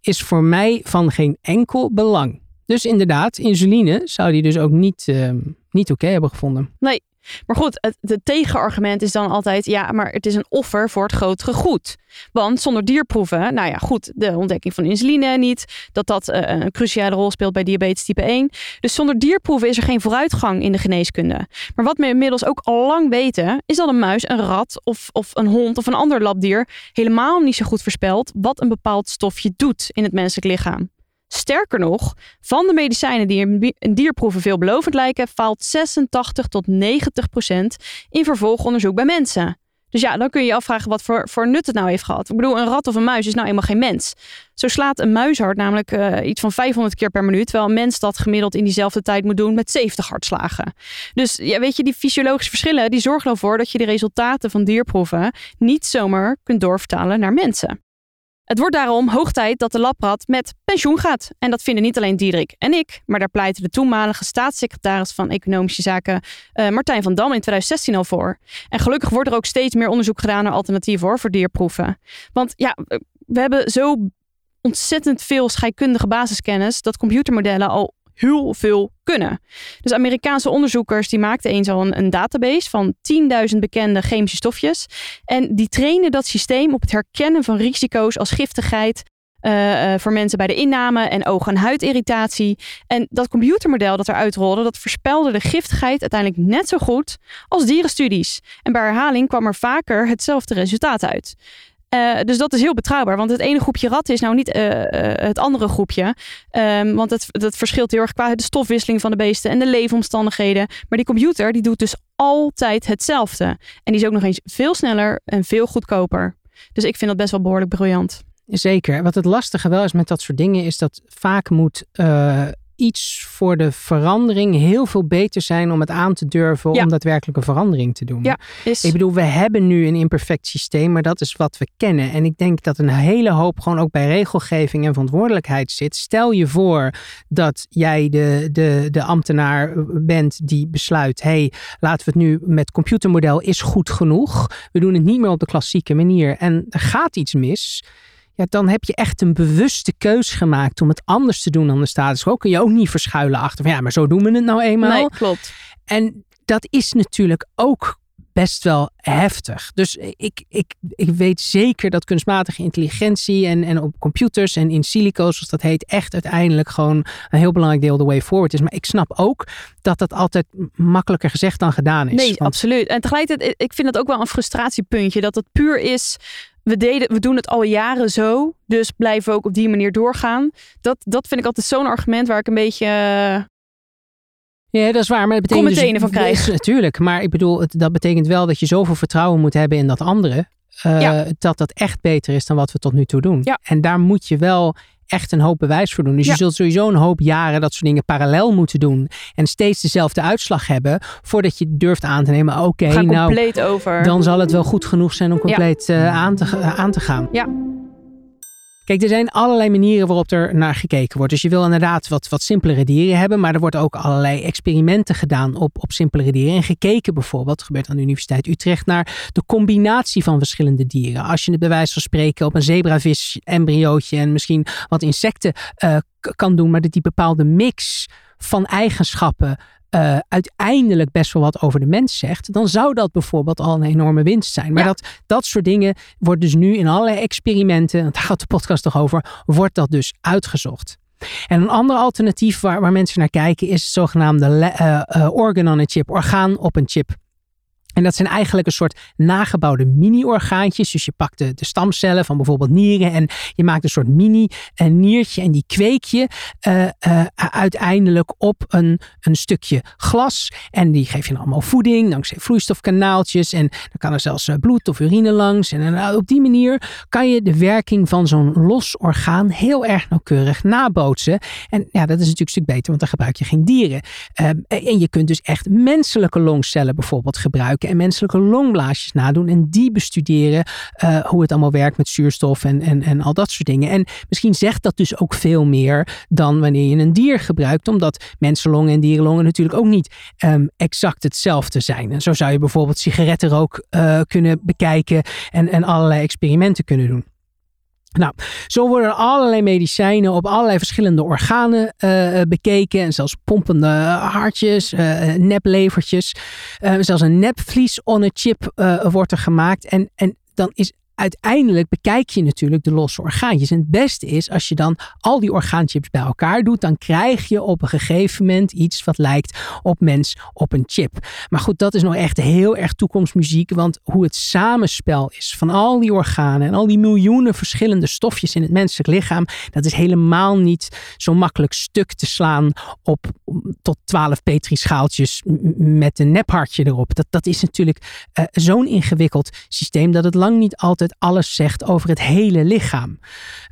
S1: is voor mij van geen enkel belang. Dus inderdaad, insuline zou die dus ook niet, uh, niet oké hebben gevonden.
S2: Nee, maar goed, het, tegenargument is dan altijd: ja, maar het is een offer voor het grotere goed. Want zonder dierproeven, nou ja, goed, de ontdekking van insuline niet, dat dat uh, een cruciale rol speelt bij diabetes type 1. Dus zonder dierproeven is er geen vooruitgang in de geneeskunde. Maar wat we inmiddels ook al lang weten, is dat een muis, een rat of, of een hond of een ander labdier helemaal niet zo goed voorspelt wat een bepaald stofje doet in het menselijk lichaam. Sterker nog, van de medicijnen die in dierproeven veelbelovend lijken, faalt 86 tot 90 procent in vervolgonderzoek bij mensen. Dus ja, dan kun je je afvragen wat voor, voor nut het nou heeft gehad. Ik bedoel, een rat of een muis is nou eenmaal geen mens. Zo slaat een muishart namelijk uh, iets van 500 keer per minuut, terwijl een mens dat gemiddeld in diezelfde tijd moet doen met 70 hartslagen. Dus ja, weet je, die fysiologische verschillen die zorgen ervoor dat je de resultaten van dierproeven niet zomaar kunt doorvertalen naar mensen. Het wordt daarom hoog tijd dat de labrat met pensioen gaat. En dat vinden niet alleen Diederik en ik, maar daar pleitte de toenmalige staatssecretaris van Economische Zaken uh, Martijn van Dam in 2016 al voor. En gelukkig wordt er ook steeds meer onderzoek gedaan naar alternatieven voor, voor dierproeven. Want ja, we hebben zo ontzettend veel scheikundige basiskennis dat computermodellen al heel veel kunnen. Dus Amerikaanse onderzoekers die maakten eens al een, database van 10.000 bekende chemische stofjes. En die trainen dat systeem op het herkennen van risico's als giftigheid, uh, voor mensen bij de inname en oog- en huidirritatie. En dat computermodel dat eruit rolde, dat voorspelde de giftigheid uiteindelijk net zo goed als dierenstudies. En bij herhaling kwam er vaker hetzelfde resultaat uit. Uh, dus dat is heel betrouwbaar. Want het ene groepje ratten is nou niet uh, uh, het andere groepje. Um, want het, dat verschilt heel erg qua de stofwisseling van de beesten en de leefomstandigheden. Maar die computer die doet dus altijd hetzelfde. En die is ook nog eens veel sneller en veel goedkoper. Dus ik vind dat best wel behoorlijk briljant.
S1: Zeker. Wat het lastige wel is met dat soort dingen, is dat vaak moet iets voor de verandering heel veel beter zijn om het aan te durven om daadwerkelijk een verandering te doen.
S2: Ja,
S1: Ik bedoel, we hebben nu een imperfect systeem, maar dat is wat we kennen. En ik denk dat een hele hoop gewoon ook bij regelgeving en verantwoordelijkheid zit. Stel je voor dat jij de, de, de ambtenaar bent die besluit, hey, laten we het nu met computermodel is goed genoeg. We doen het niet meer op de klassieke manier en er gaat iets mis ja, dan heb je echt een bewuste keus gemaakt om het anders te doen dan de status quo. Kun je ook niet verschuilen achter van ja, maar zo doen we het nou eenmaal.
S2: Nee, klopt.
S1: En dat is natuurlijk ook best wel heftig. Dus ik, ik, ik weet zeker dat kunstmatige intelligentie en, en op computers en in silico, zoals dat heet, echt uiteindelijk gewoon een heel belangrijk deel de way forward is. Maar ik snap ook dat dat altijd makkelijker gezegd dan gedaan is.
S2: Nee, absoluut. En tegelijkertijd, ik vind het ook wel een frustratiepuntje dat het puur is we, deden, we doen het al jaren zo, dus blijven we ook op die manier doorgaan. Dat, dat vind ik altijd zo'n argument waar ik een beetje.
S1: Ja, dat is waar. Maar dat betekent
S2: dus, van krijgen.
S1: Natuurlijk. Maar ik bedoel, het, dat betekent wel dat je zoveel vertrouwen moet hebben in dat andere. Uh, Dat dat echt beter is dan wat we tot nu toe doen.
S2: Ja.
S1: En daar moet je wel echt een hoop bewijs voor doen. Dus je zult sowieso een hoop jaren dat soort dingen parallel moeten doen. En steeds dezelfde uitslag hebben. Voordat je durft aan te nemen. Oké, okay, nou.
S2: over.
S1: Dan zal het wel goed genoeg zijn om compleet ja. uh, aan, te, aan te gaan.
S2: Ja.
S1: Kijk, er zijn allerlei manieren waarop er naar gekeken wordt. Dus je wil inderdaad wat, wat simpelere dieren hebben, maar er wordt ook allerlei experimenten gedaan op, op simpelere dieren. En gekeken bijvoorbeeld, gebeurt aan de Universiteit Utrecht, naar de combinatie van verschillende dieren. Als je het bij wijze van spreken op een zebravis embryootje en misschien wat insecten uh, kan doen, maar dat die bepaalde mix van eigenschappen uh, uiteindelijk best wel wat over de mens zegt, dan zou dat bijvoorbeeld al een enorme winst zijn. Maar dat, dat soort dingen wordt dus nu in allerlei experimenten, daar gaat de podcast toch over, wordt dat dus uitgezocht. En een ander alternatief waar, waar mensen naar kijken is het zogenaamde uh, uh, organ on a chip, orgaan op een chip. En dat zijn eigenlijk een soort nagebouwde mini-orgaantjes. Dus je pakt de, de, stamcellen van bijvoorbeeld nieren en je maakt een soort mini-niertje en die kweek je uh, uh, uiteindelijk op een, een stukje glas. En die geef je dan allemaal voeding, dankzij vloeistofkanaaltjes. En dan kan er zelfs eh, bloed of urine langs. En op die manier kan je de werking van zo'n los orgaan heel erg nauwkeurig nabootsen. En ja, dat is natuurlijk een stuk beter, want dan gebruik je geen dieren. Ehm, en je kunt dus echt menselijke longcellen bijvoorbeeld gebruiken en menselijke longblaasjes nadoen en die bestuderen uh, hoe het allemaal werkt met zuurstof en, en, en al dat soort dingen. En misschien zegt dat dus ook veel meer dan wanneer je een dier gebruikt, omdat mensenlongen en dierenlongen natuurlijk ook niet um, exact hetzelfde zijn. En zo zou je bijvoorbeeld sigarettenrook uh, kunnen bekijken en, en allerlei experimenten kunnen doen. Nou, zo worden allerlei medicijnen op allerlei verschillende organen uh, bekeken. En zelfs pompende hartjes, uh, neplevertjes. Zelfs een nepvlies on a chip wordt er gemaakt. En, en dan is uiteindelijk bekijk je natuurlijk de losse orgaantjes. En het beste is als je dan al die orgaanchips bij elkaar doet, dan krijg je op een gegeven moment iets wat lijkt op mens op een chip. Maar goed, dat is nog echt heel erg toekomstmuziek, want hoe het samenspel is van al die organen en al die miljoenen verschillende stofjes in het menselijk lichaam, dat is helemaal niet zo makkelijk stuk te slaan op tot 12 petrischaaltjes met een nephartje erop. Dat, dat is natuurlijk uh, zo'n ingewikkeld systeem dat het lang niet altijd alles zegt over het hele lichaam.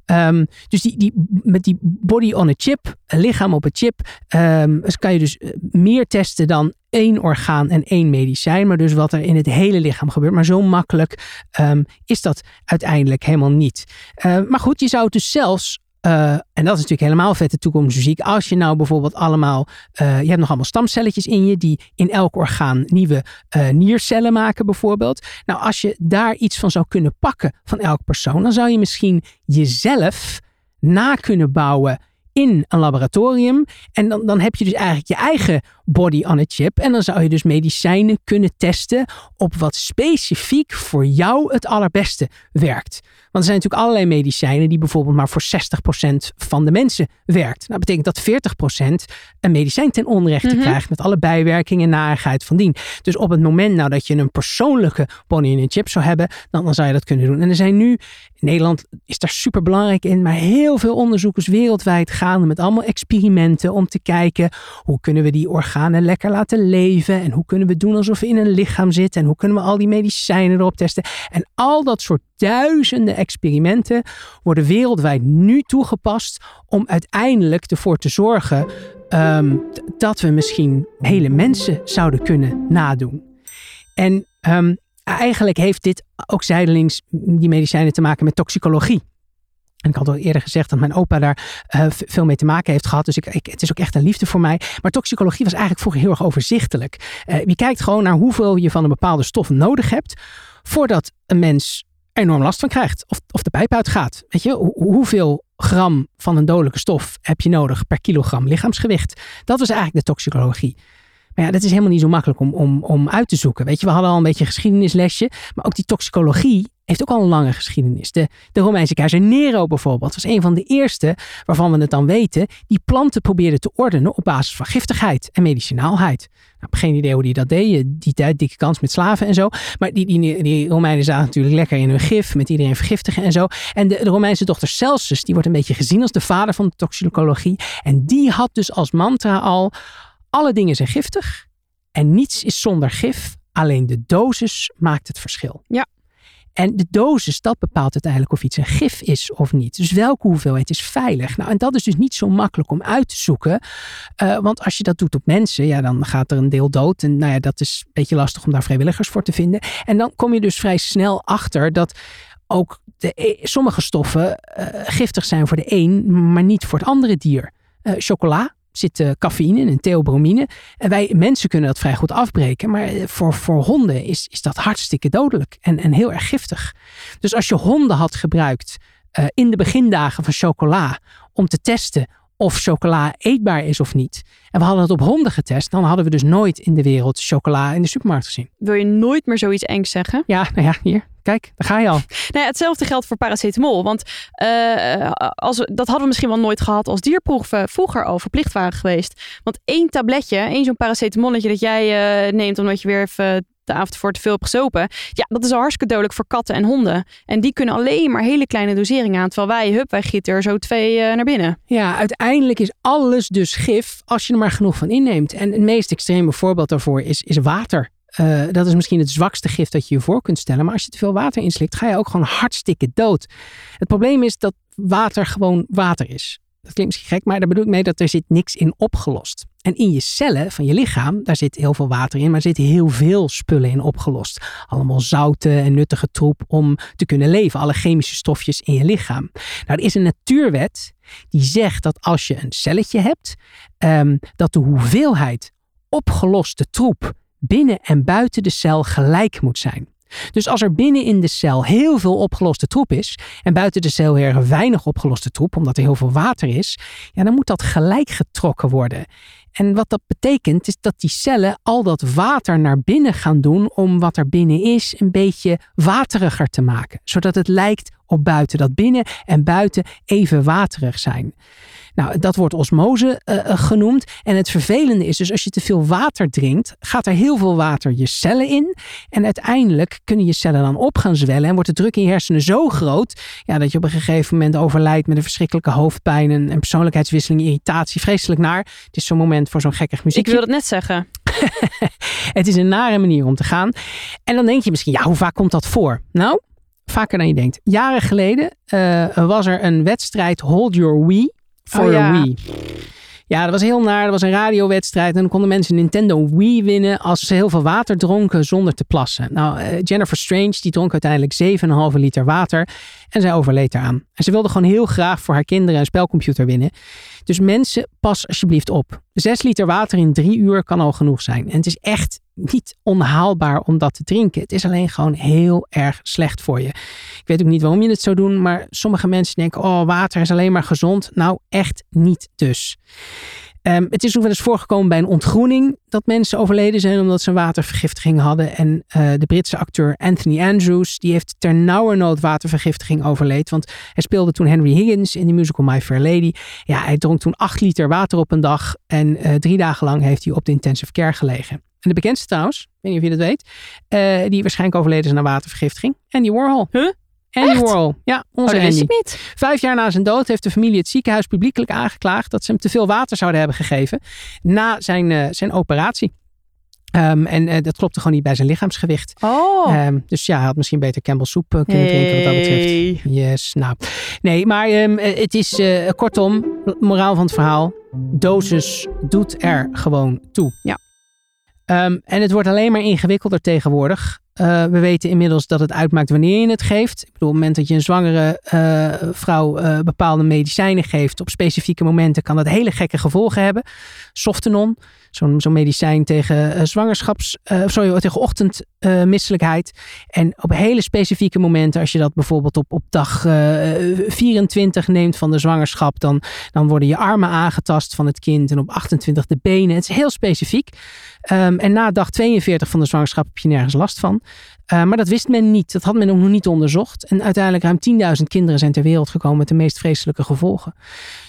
S1: Um, dus die, die, met die body on a chip, lichaam op een chip, um, kan je dus eh, meer testen dan één orgaan en één medicijn, maar dus wat er in het hele lichaam gebeurt. Maar zo makkelijk um, is dat uiteindelijk helemaal niet. Maar goed, je zou het dus zelfs uh, en dat is natuurlijk helemaal vette toekomstmuziek. Als je nou bijvoorbeeld allemaal, uh, je hebt nog allemaal stamcelletjes in je die in elk orgaan nieuwe uh, niercellen maken bijvoorbeeld. Nou, als je daar iets van zou kunnen pakken van elk persoon, dan zou je misschien jezelf na kunnen bouwen in een laboratorium. En dan, dan heb je dus eigenlijk je eigen body on a chip. En dan zou je dus medicijnen kunnen testen op wat specifiek voor jou het allerbeste werkt. Want er zijn natuurlijk allerlei medicijnen die bijvoorbeeld maar voor 60% van de mensen werkt. Nou, dat betekent dat 40% een medicijn ten onrechte mm -hmm. krijgt met alle bijwerkingen en narigheid van dien. Dus op het moment nou dat je een persoonlijke body in een chip zou hebben, dan, dan zou je dat kunnen doen. En er zijn nu, in Nederland is daar super belangrijk in, maar heel veel onderzoekers wereldwijd gaande met allemaal experimenten om te kijken hoe kunnen we die organen lekker laten leven en hoe kunnen we doen alsof we in een lichaam zitten en hoe kunnen we al die medicijnen erop testen. En al dat soort duizenden experimenten worden wereldwijd nu toegepast om uiteindelijk ervoor te zorgen um, dat we misschien hele mensen zouden kunnen nadoen. En um, eigenlijk heeft dit ook zijdelings die medicijnen te maken met toxicologie. En ik had al eerder gezegd dat mijn opa daar uh, veel mee te maken heeft gehad. Dus ik, ik, het is ook echt een liefde voor mij. Maar toxicologie was eigenlijk vroeger heel erg overzichtelijk. Uh, je kijkt gewoon naar hoeveel je van een bepaalde stof nodig hebt. voordat een mens enorm last van krijgt. Of, of de pijp uitgaat. Weet je, Hoe, hoeveel gram van een dodelijke stof heb je nodig per kilogram lichaamsgewicht? Dat was eigenlijk de toxicologie. Maar ja, dat is helemaal niet zo makkelijk om, om, om uit te zoeken. Weet je, we hadden al een beetje een geschiedenislesje. Maar ook die toxicologie heeft ook al een lange geschiedenis. De, Romeinse keizer Nero bijvoorbeeld was een van de eerste, waarvan we het dan weten, die planten probeerde te ordenen op basis van giftigheid en medicinaalheid. Nou, geen idee hoe die dat deed. Die tijd, dikke kans met slaven en zo. Maar die, die, die Romeinen zaten natuurlijk lekker in hun gif, met iedereen vergiftigen en zo. En de, de Romeinse dochter Celsus, die wordt een beetje gezien als de vader van de toxicologie. En die had dus als mantra al, alle dingen zijn giftig en niets is zonder gif. Alleen de dosis maakt het verschil.
S2: Ja.
S1: En de dosis, dat bepaalt uiteindelijk of iets een gif is of niet. Dus welke hoeveelheid is veilig? Nou, en dat is dus niet zo makkelijk om uit te zoeken. Uh, want als je dat doet op mensen, ja, dan gaat er een deel dood. En nou ja, dat is een beetje lastig om daar vrijwilligers voor te vinden. En dan kom je dus vrij snel achter dat ook de, sommige stoffen uh, giftig zijn voor de een, maar niet voor het andere dier. Uh, chocola zit cafeïne en theobromine. En wij mensen kunnen dat vrij goed afbreken. Maar voor, voor honden is, is dat hartstikke dodelijk en, en heel erg giftig. Dus als je honden had gebruikt uh, in de begindagen van chocola om te testen of chocola eetbaar is of niet. En we hadden het op honden getest, dan hadden we dus nooit in de wereld chocola in de supermarkt gezien.
S2: Wil je nooit meer zoiets engs zeggen?
S1: Ja, nou ja, hier. Kijk, daar ga je al.
S2: Nou ja, hetzelfde geldt voor paracetamol. Want uh, als dat hadden we misschien wel nooit gehad als dierproeven vroeger al verplicht waren geweest. Want één tabletje, één zo'n paracetamolletje dat jij uh, neemt omdat je weer even de avond voor te veel hebt gesopen. Ja, dat is al hartstikke dodelijk voor katten en honden. En die kunnen alleen maar hele kleine doseringen aan. Terwijl wij, hup, wij gieten er zo twee uh, naar binnen.
S1: Ja, uiteindelijk is alles dus gif als je er maar genoeg van inneemt. En het meest extreme voorbeeld daarvoor is, is water. Uh, dat is misschien het zwakste gif dat je je voor kunt stellen. Maar als je te veel water inslikt, ga je ook gewoon hartstikke dood. Het probleem is dat water gewoon water is. Dat klinkt misschien gek, maar daar bedoel ik mee dat er zit niks in opgelost. En in je cellen van je lichaam, daar zit heel veel water in, maar zitten heel veel spullen in opgelost. Allemaal zouten en nuttige troep om te kunnen leven. Alle chemische stofjes in je lichaam. Nou, er is een natuurwet die zegt dat als je een celletje hebt, um, dat de hoeveelheid opgeloste troep binnen en buiten de cel gelijk moet zijn. Dus als er binnen in de cel heel veel opgeloste troep is en buiten de cel weer weinig opgeloste troep, omdat er heel veel water is, ja, dan moet dat gelijk getrokken worden. En wat dat betekent is dat die cellen al dat water naar binnen gaan doen om wat er binnen is een beetje wateriger te maken. Zodat het lijkt op buiten. Dat binnen en buiten even waterig zijn. Nou, dat wordt osmose uh, genoemd. En het vervelende is dus als je te veel water drinkt, gaat er heel veel water je cellen in. En uiteindelijk kunnen je cellen dan op gaan zwellen en wordt de druk in je hersenen zo groot ja, dat je op een gegeven moment overlijdt met een verschrikkelijke hoofdpijn en, persoonlijkheidswisseling, irritatie, vreselijk naar. Het is zo'n moment voor zo'n gekkig muziek.
S2: Ik wil het net zeggen.
S1: het is een nare manier om te gaan. En dan denk je misschien, ja, hoe vaak komt dat voor? Nou, vaker dan je denkt. Jaren geleden uh, was er een wedstrijd Hold Your Wii voor oh, ja. Wii. Ja, dat was heel naar. Dat was een radiowedstrijd. En dan konden mensen Nintendo Wii winnen als ze heel veel water dronken zonder te plassen. Nou, eh, Jennifer Strange die dronk uiteindelijk 7,5 liter water. En zij overleed eraan. En ze wilde gewoon heel graag voor haar kinderen een spelcomputer winnen. Dus mensen, pas alsjeblieft op. 6 liter water in drie uur kan al genoeg zijn. En het is echt niet onhaalbaar om dat te drinken. Het is alleen gewoon heel erg slecht voor je. Ik weet ook niet waarom je het zou doen, maar sommige mensen denken: oh, water is alleen maar gezond. Nou, echt niet dus. Um, het is ook wel eens voorgekomen bij een ontgroening dat mensen overleden zijn omdat ze watervergiftiging hadden. En uh, de Britse acteur Anthony Andrews, die heeft ter nauwernood watervergiftiging overleed. Want hij speelde toen Henry Higgins in de musical My Fair Lady. Ja, hij dronk toen acht liter water op een dag. En uh, drie dagen lang heeft hij op de intensive care gelegen. En de bekendste trouwens, ik weet niet of je dat weet, uh, die waarschijnlijk overleden is aan watervergiftiging. Andy Warhol.
S2: Huh?
S1: Andy Warhol. Ja, onze
S2: oh,
S1: Andy. Vijf jaar na zijn dood heeft de familie het ziekenhuis publiekelijk aangeklaagd dat ze hem te veel water zouden hebben gegeven na zijn, uh, zijn operatie. Um, en uh, dat klopte gewoon niet bij zijn lichaamsgewicht.
S2: Oh.
S1: Um, dus ja, hij had misschien beter Campbell soep uh, kunnen hey. drinken wat dat betreft. Yes, nou. Nee, maar um, het is kortom, moraal van het verhaal. Dosis doet er gewoon toe.
S2: Ja.
S1: En het wordt alleen maar ingewikkelder tegenwoordig. Uh, we weten inmiddels dat het uitmaakt wanneer je het geeft. Ik bedoel, op het moment dat je een zwangere uh, vrouw uh, bepaalde medicijnen geeft op specifieke momenten, kan dat hele gekke gevolgen hebben. Softenon, zo'n zo medicijn tegen zwangerschaps, sorry, tegen ochtendmisselijkheid. en op hele specifieke momenten, als je dat bijvoorbeeld op, op dag 24 neemt van de zwangerschap, dan, dan worden je armen aangetast van het kind en op 28 de benen. Het is heel specifiek. Um, en na dag 42 van de zwangerschap heb je nergens last van. Uh, maar dat wist men niet. Dat had men ook nog niet onderzocht. En uiteindelijk ruim 10.000 kinderen zijn ter wereld gekomen met de meest vreselijke gevolgen.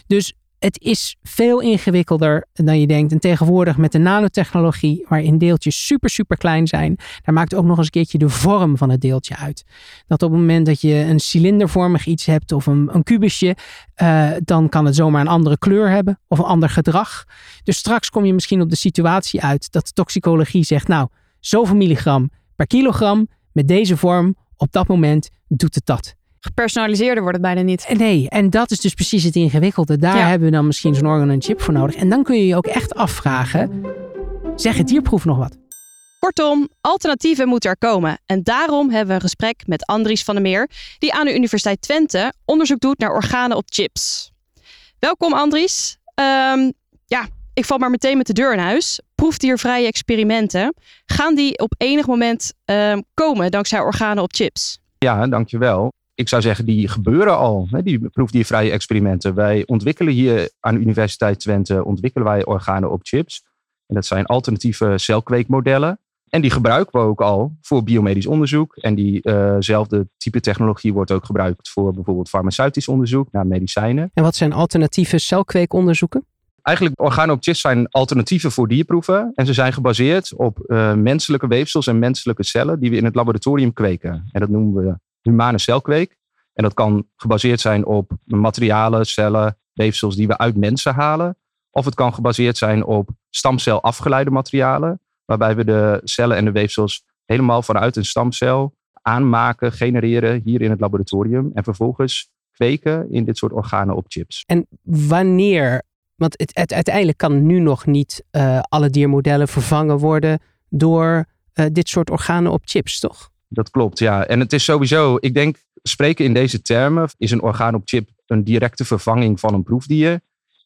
S1: Dus het is veel ingewikkelder dan je denkt. En tegenwoordig met de nanotechnologie, waarin deeltjes super, super klein zijn, daar maakt ook nog eens een keertje de vorm van het deeltje uit. Dat op het moment dat je een cilindervormig iets hebt of een, een kubusje, uh, dan kan het zomaar een andere kleur hebben of een ander gedrag. Dus straks kom je misschien op de situatie uit dat de toxicologie zegt, nou, zoveel milligram per kilogram met deze vorm op dat moment doet het dat.
S2: Gepersonaliseerder wordt het bijna niet.
S1: Nee, en dat is dus precies het ingewikkelde. Daar ja. hebben we dan misschien zo'n organ en chip voor nodig. En dan kun je je ook echt afvragen, zeg het dierproef nog wat?
S2: Kortom, alternatieven moeten er komen. En daarom hebben we een gesprek met Andries van der Meer, die aan de Universiteit Twente onderzoek doet naar organen op chips. Welkom Andries. Um, ja, ik val maar meteen met de deur in huis. Proefdiervrije experimenten, gaan die op enig moment um, komen dankzij organen op chips?
S3: Ja, dankjewel ik zou zeggen, die gebeuren al, hè, die proefdiervrije experimenten. Wij ontwikkelen hier aan de Universiteit Twente ontwikkelen wij organen op chips. En dat zijn alternatieve celkweekmodellen. En die gebruiken we ook al voor biomedisch onderzoek. En diezelfde uh type technologie wordt ook gebruikt voor bijvoorbeeld farmaceutisch onderzoek naar medicijnen.
S1: En wat zijn alternatieve celkweekonderzoeken?
S3: Eigenlijk organen op chips zijn alternatieven voor dierproeven. En ze zijn gebaseerd op uh, menselijke weefsels en menselijke cellen die we in het laboratorium kweken. En dat noemen we humane celkweek. En dat kan gebaseerd zijn op materialen, cellen, weefsels die we uit mensen halen. Of het kan gebaseerd zijn op stamcel afgeleide materialen, waarbij we de cellen en de weefsels helemaal vanuit een stamcel aanmaken, genereren hier in het laboratorium. En vervolgens kweken in dit soort organen op chips.
S1: En wanneer, want het, het uiteindelijk kan nu nog niet uh, alle diermodellen vervangen worden door uh, dit soort organen op chips, toch?
S3: Dat klopt, ja. En het is sowieso, ik denk, spreken in deze termen, is een orgaan op chip een directe vervanging van een proefdier,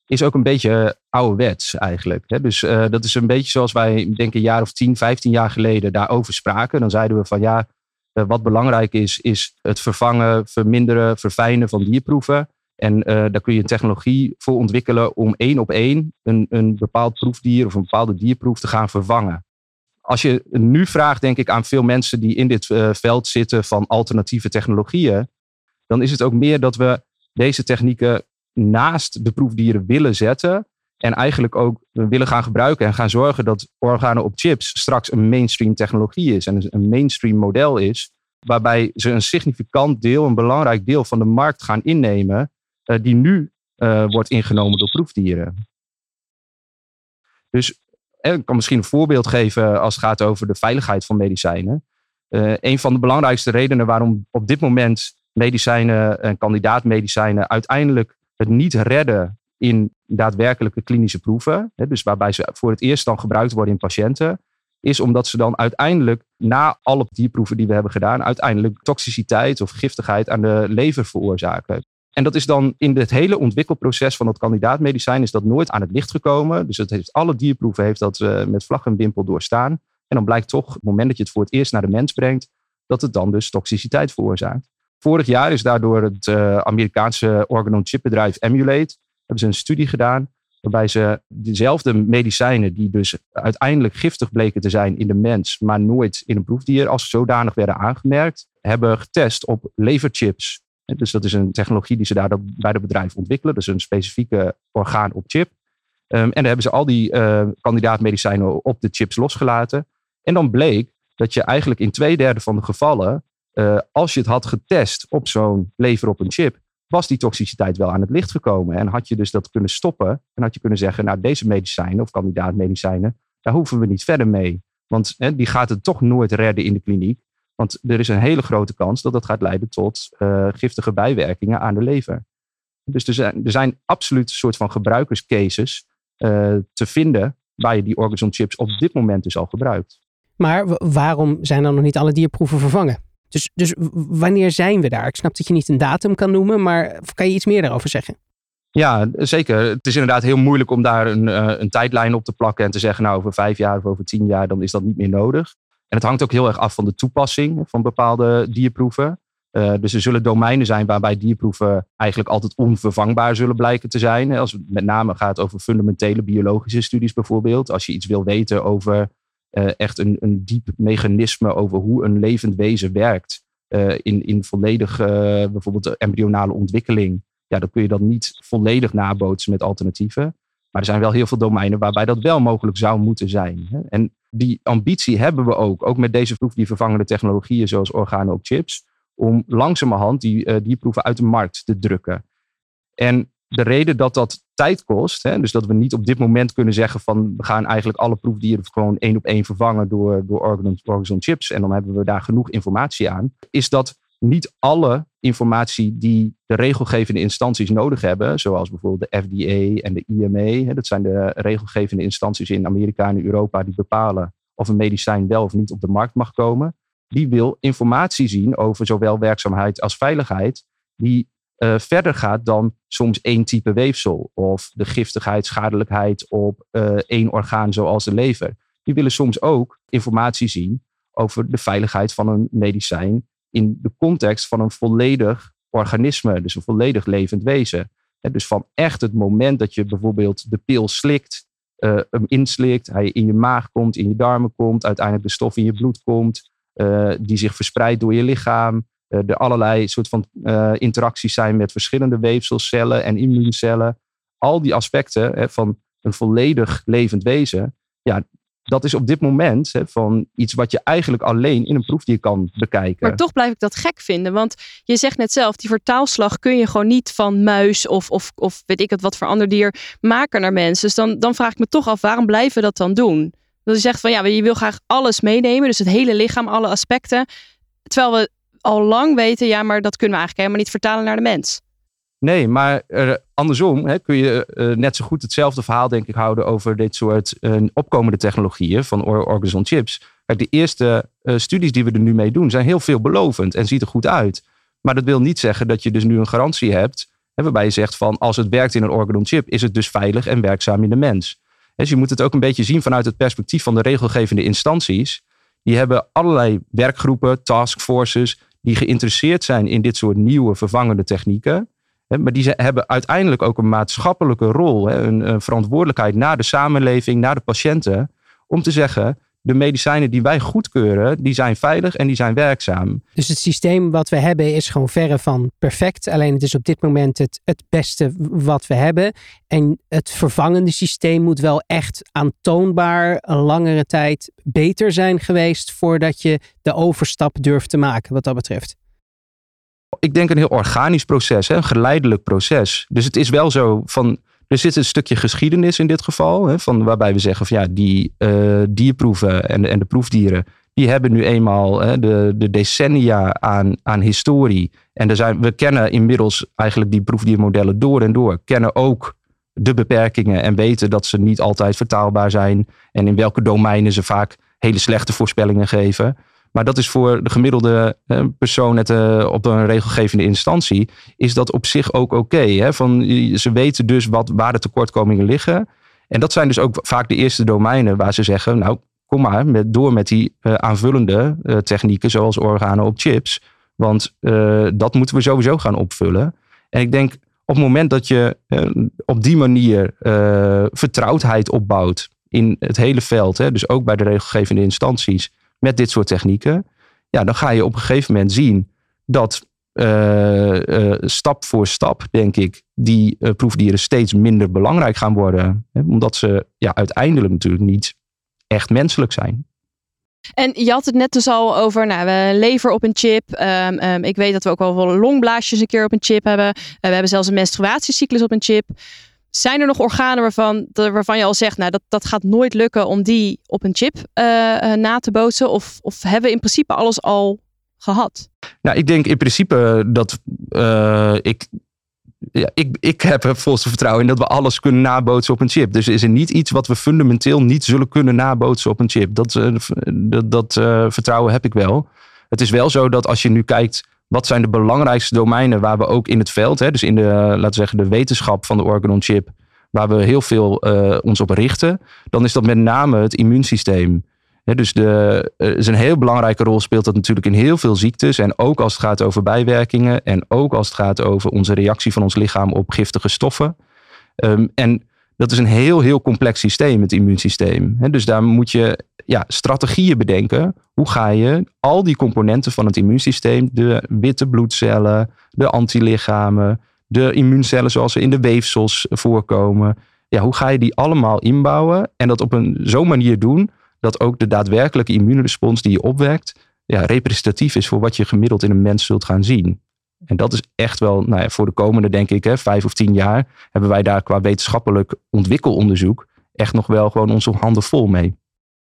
S3: is ook een beetje ouderwets eigenlijk. Hè? Dus dat is een beetje zoals wij, denk een jaar of 10, 15 jaar geleden daarover spraken. Dan zeiden we van ja, wat belangrijk is, is het vervangen, verminderen, verfijnen van dierproeven. En daar kun je een technologie voor ontwikkelen om één op één een, een bepaald proefdier of een bepaalde dierproef te gaan vervangen. Als je nu vraagt, denk ik, aan veel mensen die in dit veld zitten van alternatieve technologieën, dan is het ook meer dat we deze technieken naast de proefdieren willen zetten. En eigenlijk ook willen gaan gebruiken en gaan zorgen dat organen op chips straks een mainstream technologie is en een mainstream model is. Waarbij ze een significant deel, een belangrijk deel van de markt gaan innemen, die nu uh, wordt ingenomen door proefdieren. Dus eh, ik kan misschien een voorbeeld geven als het gaat over de veiligheid van medicijnen. Uh, een van de belangrijkste redenen waarom op dit moment medicijnen en kandidaatmedicijnen uiteindelijk het niet redden in daadwerkelijke klinische proeven, dus waarbij ze voor het eerst dan gebruikt worden in patiënten, is omdat ze dan uiteindelijk na alle dierproeven die we hebben gedaan, uiteindelijk toxiciteit of giftigheid aan de lever veroorzaken. En dat is dan in het hele ontwikkelproces van het kandidaatmedicijn is dat nooit aan het licht gekomen. Dus het heeft, alle dierproeven heeft dat uh, met vlag en wimpel doorstaan. En dan blijkt toch, op het moment dat je het voor het eerst naar de mens brengt, dat het dan dus toxiciteit veroorzaakt. Vorig jaar is daardoor het uh, Amerikaanse organon-chipbedrijf Emulate hebben ze een studie gedaan waarbij ze dezelfde medicijnen die dus uiteindelijk giftig bleken te zijn in de mens, maar nooit in een proefdier als zodanig werden aangemerkt, hebben getest op leverchips. Dus dat is een technologie die ze daar bij het bedrijf ontwikkelen. Dus een specifieke orgaan op chip. Um, en dan hebben ze al die uh, kandidaatmedicijnen op de chips losgelaten. En dan bleek dat je eigenlijk in twee derde van de gevallen uh, als je het had getest op zo'n lever op een chip, was die toxiciteit wel aan het licht gekomen. En had je dus dat kunnen stoppen en had je kunnen zeggen, nou deze medicijnen of kandidaatmedicijnen, daar hoeven we niet verder mee. Want die gaat het toch nooit redden in de kliniek. Want er is een hele grote kans dat dat gaat leiden tot uh, giftige bijwerkingen aan de lever. Dus er zijn, er zijn absoluut een soort van gebruikerscases uh, te vinden waar je die Orgazon chips op dit moment dus al gebruikt.
S1: Maar waarom zijn dan nog niet alle dierproeven vervangen? Dus, dus wanneer zijn we daar? Ik snap dat je niet een datum kan noemen, maar kan je iets meer daarover zeggen?
S3: Ja, zeker. Het is inderdaad heel moeilijk om daar een, uh, een tijdlijn op te plakken en te zeggen, nou over vijf jaar of over tien jaar, dan is dat niet meer nodig. Het hangt ook heel erg af van de toepassing van bepaalde dierproeven. Uh, dus er zullen domeinen zijn waarbij dierproeven eigenlijk altijd onvervangbaar zullen blijken te zijn. Als het met name gaat over fundamentele biologische studies bijvoorbeeld. Als je iets wil weten over uh, echt een, een diep mechanisme over hoe een levend wezen werkt. Uh, in, in volledig bijvoorbeeld embryonale ontwikkeling. Ja, dan kun je dat niet volledig nabootsen met alternatieven. Maar er zijn wel heel veel domeinen waarbij dat wel mogelijk zou moeten zijn. En die ambitie hebben we ook, ook met deze proef, die vervangende technologieën zoals organen op chips, om langzamerhand die, die proeven uit de markt te drukken. En de reden dat dat tijd kost, hè, dus dat we niet op dit moment kunnen zeggen van we gaan eigenlijk alle proefdieren gewoon één op één vervangen door, door organ, chips en dan hebben we daar genoeg informatie aan, is dat niet alle informatie die de regelgevende instanties nodig hebben, zoals bijvoorbeeld de FDA en de IMA, dat zijn de regelgevende instanties in Amerika en Europa die bepalen of een medicijn wel of niet op de markt mag komen, die wil informatie zien over zowel werkzaamheid als veiligheid, die uh, verder gaat dan soms één type weefsel of de giftigheid, schadelijkheid op uh, één orgaan zoals de lever. Die willen soms ook informatie zien over de veiligheid van een medicijn in de context van een volledig organisme, dus een volledig levend wezen. En dus van echt het moment dat je bijvoorbeeld de pil slikt, uh, hem inslikt, hij in je maag komt, in je darmen komt, uiteindelijk de stof in je bloed komt, die zich verspreidt door je lichaam, uh, er allerlei soort van interacties zijn met verschillende weefselcellen en immuuncellen. Al die aspecten van een volledig levend wezen. Ja, dat is op dit moment hè, van iets wat je eigenlijk alleen in een proefdier kan bekijken.
S2: Maar toch blijf ik dat gek vinden. Want je zegt net zelf, die vertaalslag kun je gewoon niet van muis of, of, of weet ik het wat voor ander dier maken naar mensen. Dus dan, dan vraag ik me toch af, waarom blijven we dat dan doen? Dat je zegt van ja, je wil graag alles meenemen. Dus het hele lichaam, alle aspecten. Terwijl we al lang weten, ja, maar dat kunnen we eigenlijk helemaal niet vertalen naar de mens.
S3: Nee, maar uh, andersom hè, kun je uh, net zo goed hetzelfde verhaal, denk ik, houden over dit soort uh, opkomende technologieën van or Orgazon chips. De eerste studies die we er nu mee doen zijn heel veelbelovend en ziet er goed uit. Maar dat wil niet zeggen dat je dus nu een garantie hebt, hè, waarbij je zegt van als het werkt in een Organon chip, is het dus veilig en werkzaam in de mens. Dus je moet het ook een beetje zien vanuit het perspectief van de regelgevende instanties. Die hebben allerlei werkgroepen, taskforces, die geïnteresseerd zijn in dit soort nieuwe vervangende technieken. Maar die hebben uiteindelijk ook een maatschappelijke rol, een, verantwoordelijkheid naar de samenleving, naar de patiënten, om te zeggen, de medicijnen die wij goedkeuren, die zijn veilig en die zijn werkzaam.
S1: Dus het systeem wat we hebben is gewoon verre van perfect. Alleen het is op dit moment het, het beste wat we hebben. En het vervangende systeem moet wel echt aantoonbaar een langere tijd beter zijn geweest voordat je de overstap durft te maken wat dat betreft.
S3: Ik denk een heel organisch proces, een geleidelijk proces. Dus het is wel zo van er zit een stukje geschiedenis in dit geval, hè, van waarbij we zeggen van ja, die uh, dierproeven en, en de proefdieren, die hebben nu eenmaal hè, de, de decennia aan, aan historie. En er zijn, we kennen inmiddels eigenlijk die proefdiermodellen door en door, kennen ook de beperkingen en weten dat ze niet altijd vertaalbaar zijn en in welke domeinen ze vaak hele slechte voorspellingen geven. Maar dat is voor de gemiddelde persoon het, uh, op een regelgevende instantie, is dat op zich ook oké. van ze weten dus wat, waar de tekortkomingen liggen. En dat zijn dus ook vaak de eerste domeinen waar ze zeggen, nou kom maar met, door met die uh, aanvullende technieken zoals organen op chips. Want dat moeten we sowieso gaan opvullen. En ik denk op het moment dat je op die manier vertrouwdheid opbouwt in het hele veld, hè, dus ook bij de regelgevende instanties, met dit soort technieken, ja, dan ga je op een gegeven moment zien dat uh, uh, stap voor stap, denk ik, die uh, proefdieren steeds minder belangrijk gaan worden. Hè, omdat ze ja, uiteindelijk natuurlijk niet echt menselijk zijn.
S2: En je had het net dus al over nou, lever op een chip. Um, um, ik weet dat we ook wel longblaasjes een keer op een chip hebben. we hebben zelfs een menstruatiecyclus op een chip. Zijn er nog organen waarvan, waarvan je al zegt, nou dat, dat gaat nooit lukken om die op een chip uh, na te bootsen? Of, of hebben we in principe alles al gehad?
S3: Nou, ik denk in principe dat uh, ik, ja, ik, ik heb er volste vertrouwen in dat we alles kunnen nabootsen op een chip. Dus is er niet iets wat we fundamenteel niet zullen kunnen nabootsen op een chip. Dat, dat vertrouwen heb ik wel. Het is wel zo dat als je nu kijkt wat zijn de belangrijkste domeinen waar we ook in het veld, hè, dus in de, laten we zeggen, de wetenschap van de organ on chip, waar we heel veel uh, ons op richten, dan is dat met name het immuunsysteem. dus de, uh, is een heel belangrijke rol speelt dat natuurlijk in heel veel ziektes. En ook als het gaat over bijwerkingen. En ook als het gaat over onze reactie van ons lichaam op giftige stoffen. Um, en dat is een heel, heel complex systeem, het immuunsysteem. dus daar moet je ja, strategieën bedenken. Hoe ga je al die componenten van het immuunsysteem, de witte bloedcellen, de antilichamen, de immuuncellen zoals ze in de weefsels voorkomen, ja, hoe ga je die allemaal inbouwen en dat op een zo'n manier doen dat ook de daadwerkelijke immuunrespons die je opwekt, ja, representatief is voor wat je gemiddeld in een mens zult gaan zien. En dat is echt wel, nou ja, voor de komende, denk ik, hè, vijf of tien jaar, hebben wij daar qua wetenschappelijk ontwikkelonderzoek echt nog wel gewoon onze handen vol mee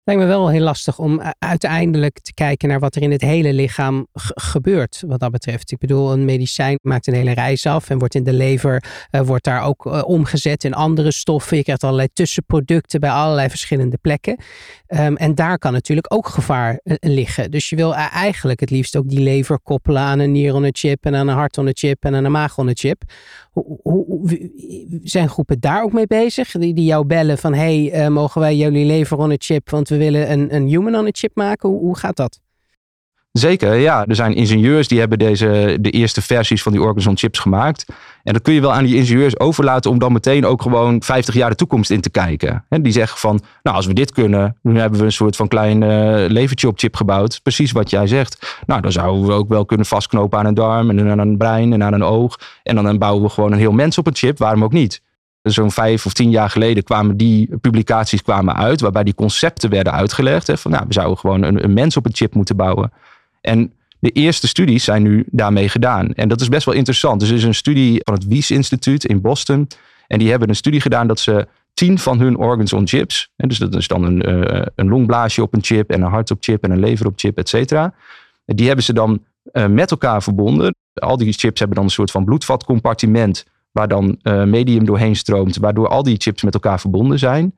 S1: lijkt me wel heel lastig om uiteindelijk te kijken naar wat er in het hele lichaam gebeurt wat dat betreft. Ik bedoel, een medicijn maakt een hele reis af en wordt in de lever, uh, wordt daar ook uh, omgezet in andere stoffen. Je krijgt allerlei tussenproducten bij allerlei verschillende plekken. Um, en daar kan natuurlijk ook gevaar liggen. Dus je wil eigenlijk het liefst ook die lever koppelen aan een nier on chip en aan een hart on chip en aan een maag on chip. Hoe, hoe, zijn groepen daar ook mee bezig? Die, jou bellen van hey, mogen wij jullie lever on chip, want we willen een, een human on a chip maken. Hoe, hoe gaat dat?
S3: Zeker, ja. Er zijn ingenieurs die hebben deze, de eerste versies van die organs on chips gemaakt. En dat kun je wel aan die ingenieurs overlaten om dan meteen ook gewoon 50 jaar de toekomst in te kijken. En die zeggen van, nou als we dit kunnen, dan hebben we een soort van klein uh, op chip gebouwd. Precies wat jij zegt. Nou, dan zouden we ook wel kunnen vastknopen aan een darm en aan een brein en aan een oog. En dan bouwen we gewoon een heel mens op een chip, waarom ook niet? Zo'n vijf of tien jaar geleden kwamen die publicaties kwamen uit, waarbij die concepten werden uitgelegd. Hè, van nou, we zouden gewoon een, een mens op een chip moeten bouwen. En de eerste studies zijn nu daarmee gedaan. En dat is best wel interessant. Dus er is een studie van het Wies Instituut in Boston. En die hebben een studie gedaan dat ze tien van hun organs on chips. En dus dat is dan een, uh, een longblaasje op een chip en een hart op chip en een lever op chip, et cetera. Die hebben ze dan uh, met elkaar verbonden. Al die chips hebben dan een soort van bloedvatcompartiment waar dan uh, medium doorheen stroomt, waardoor al die chips met elkaar verbonden zijn.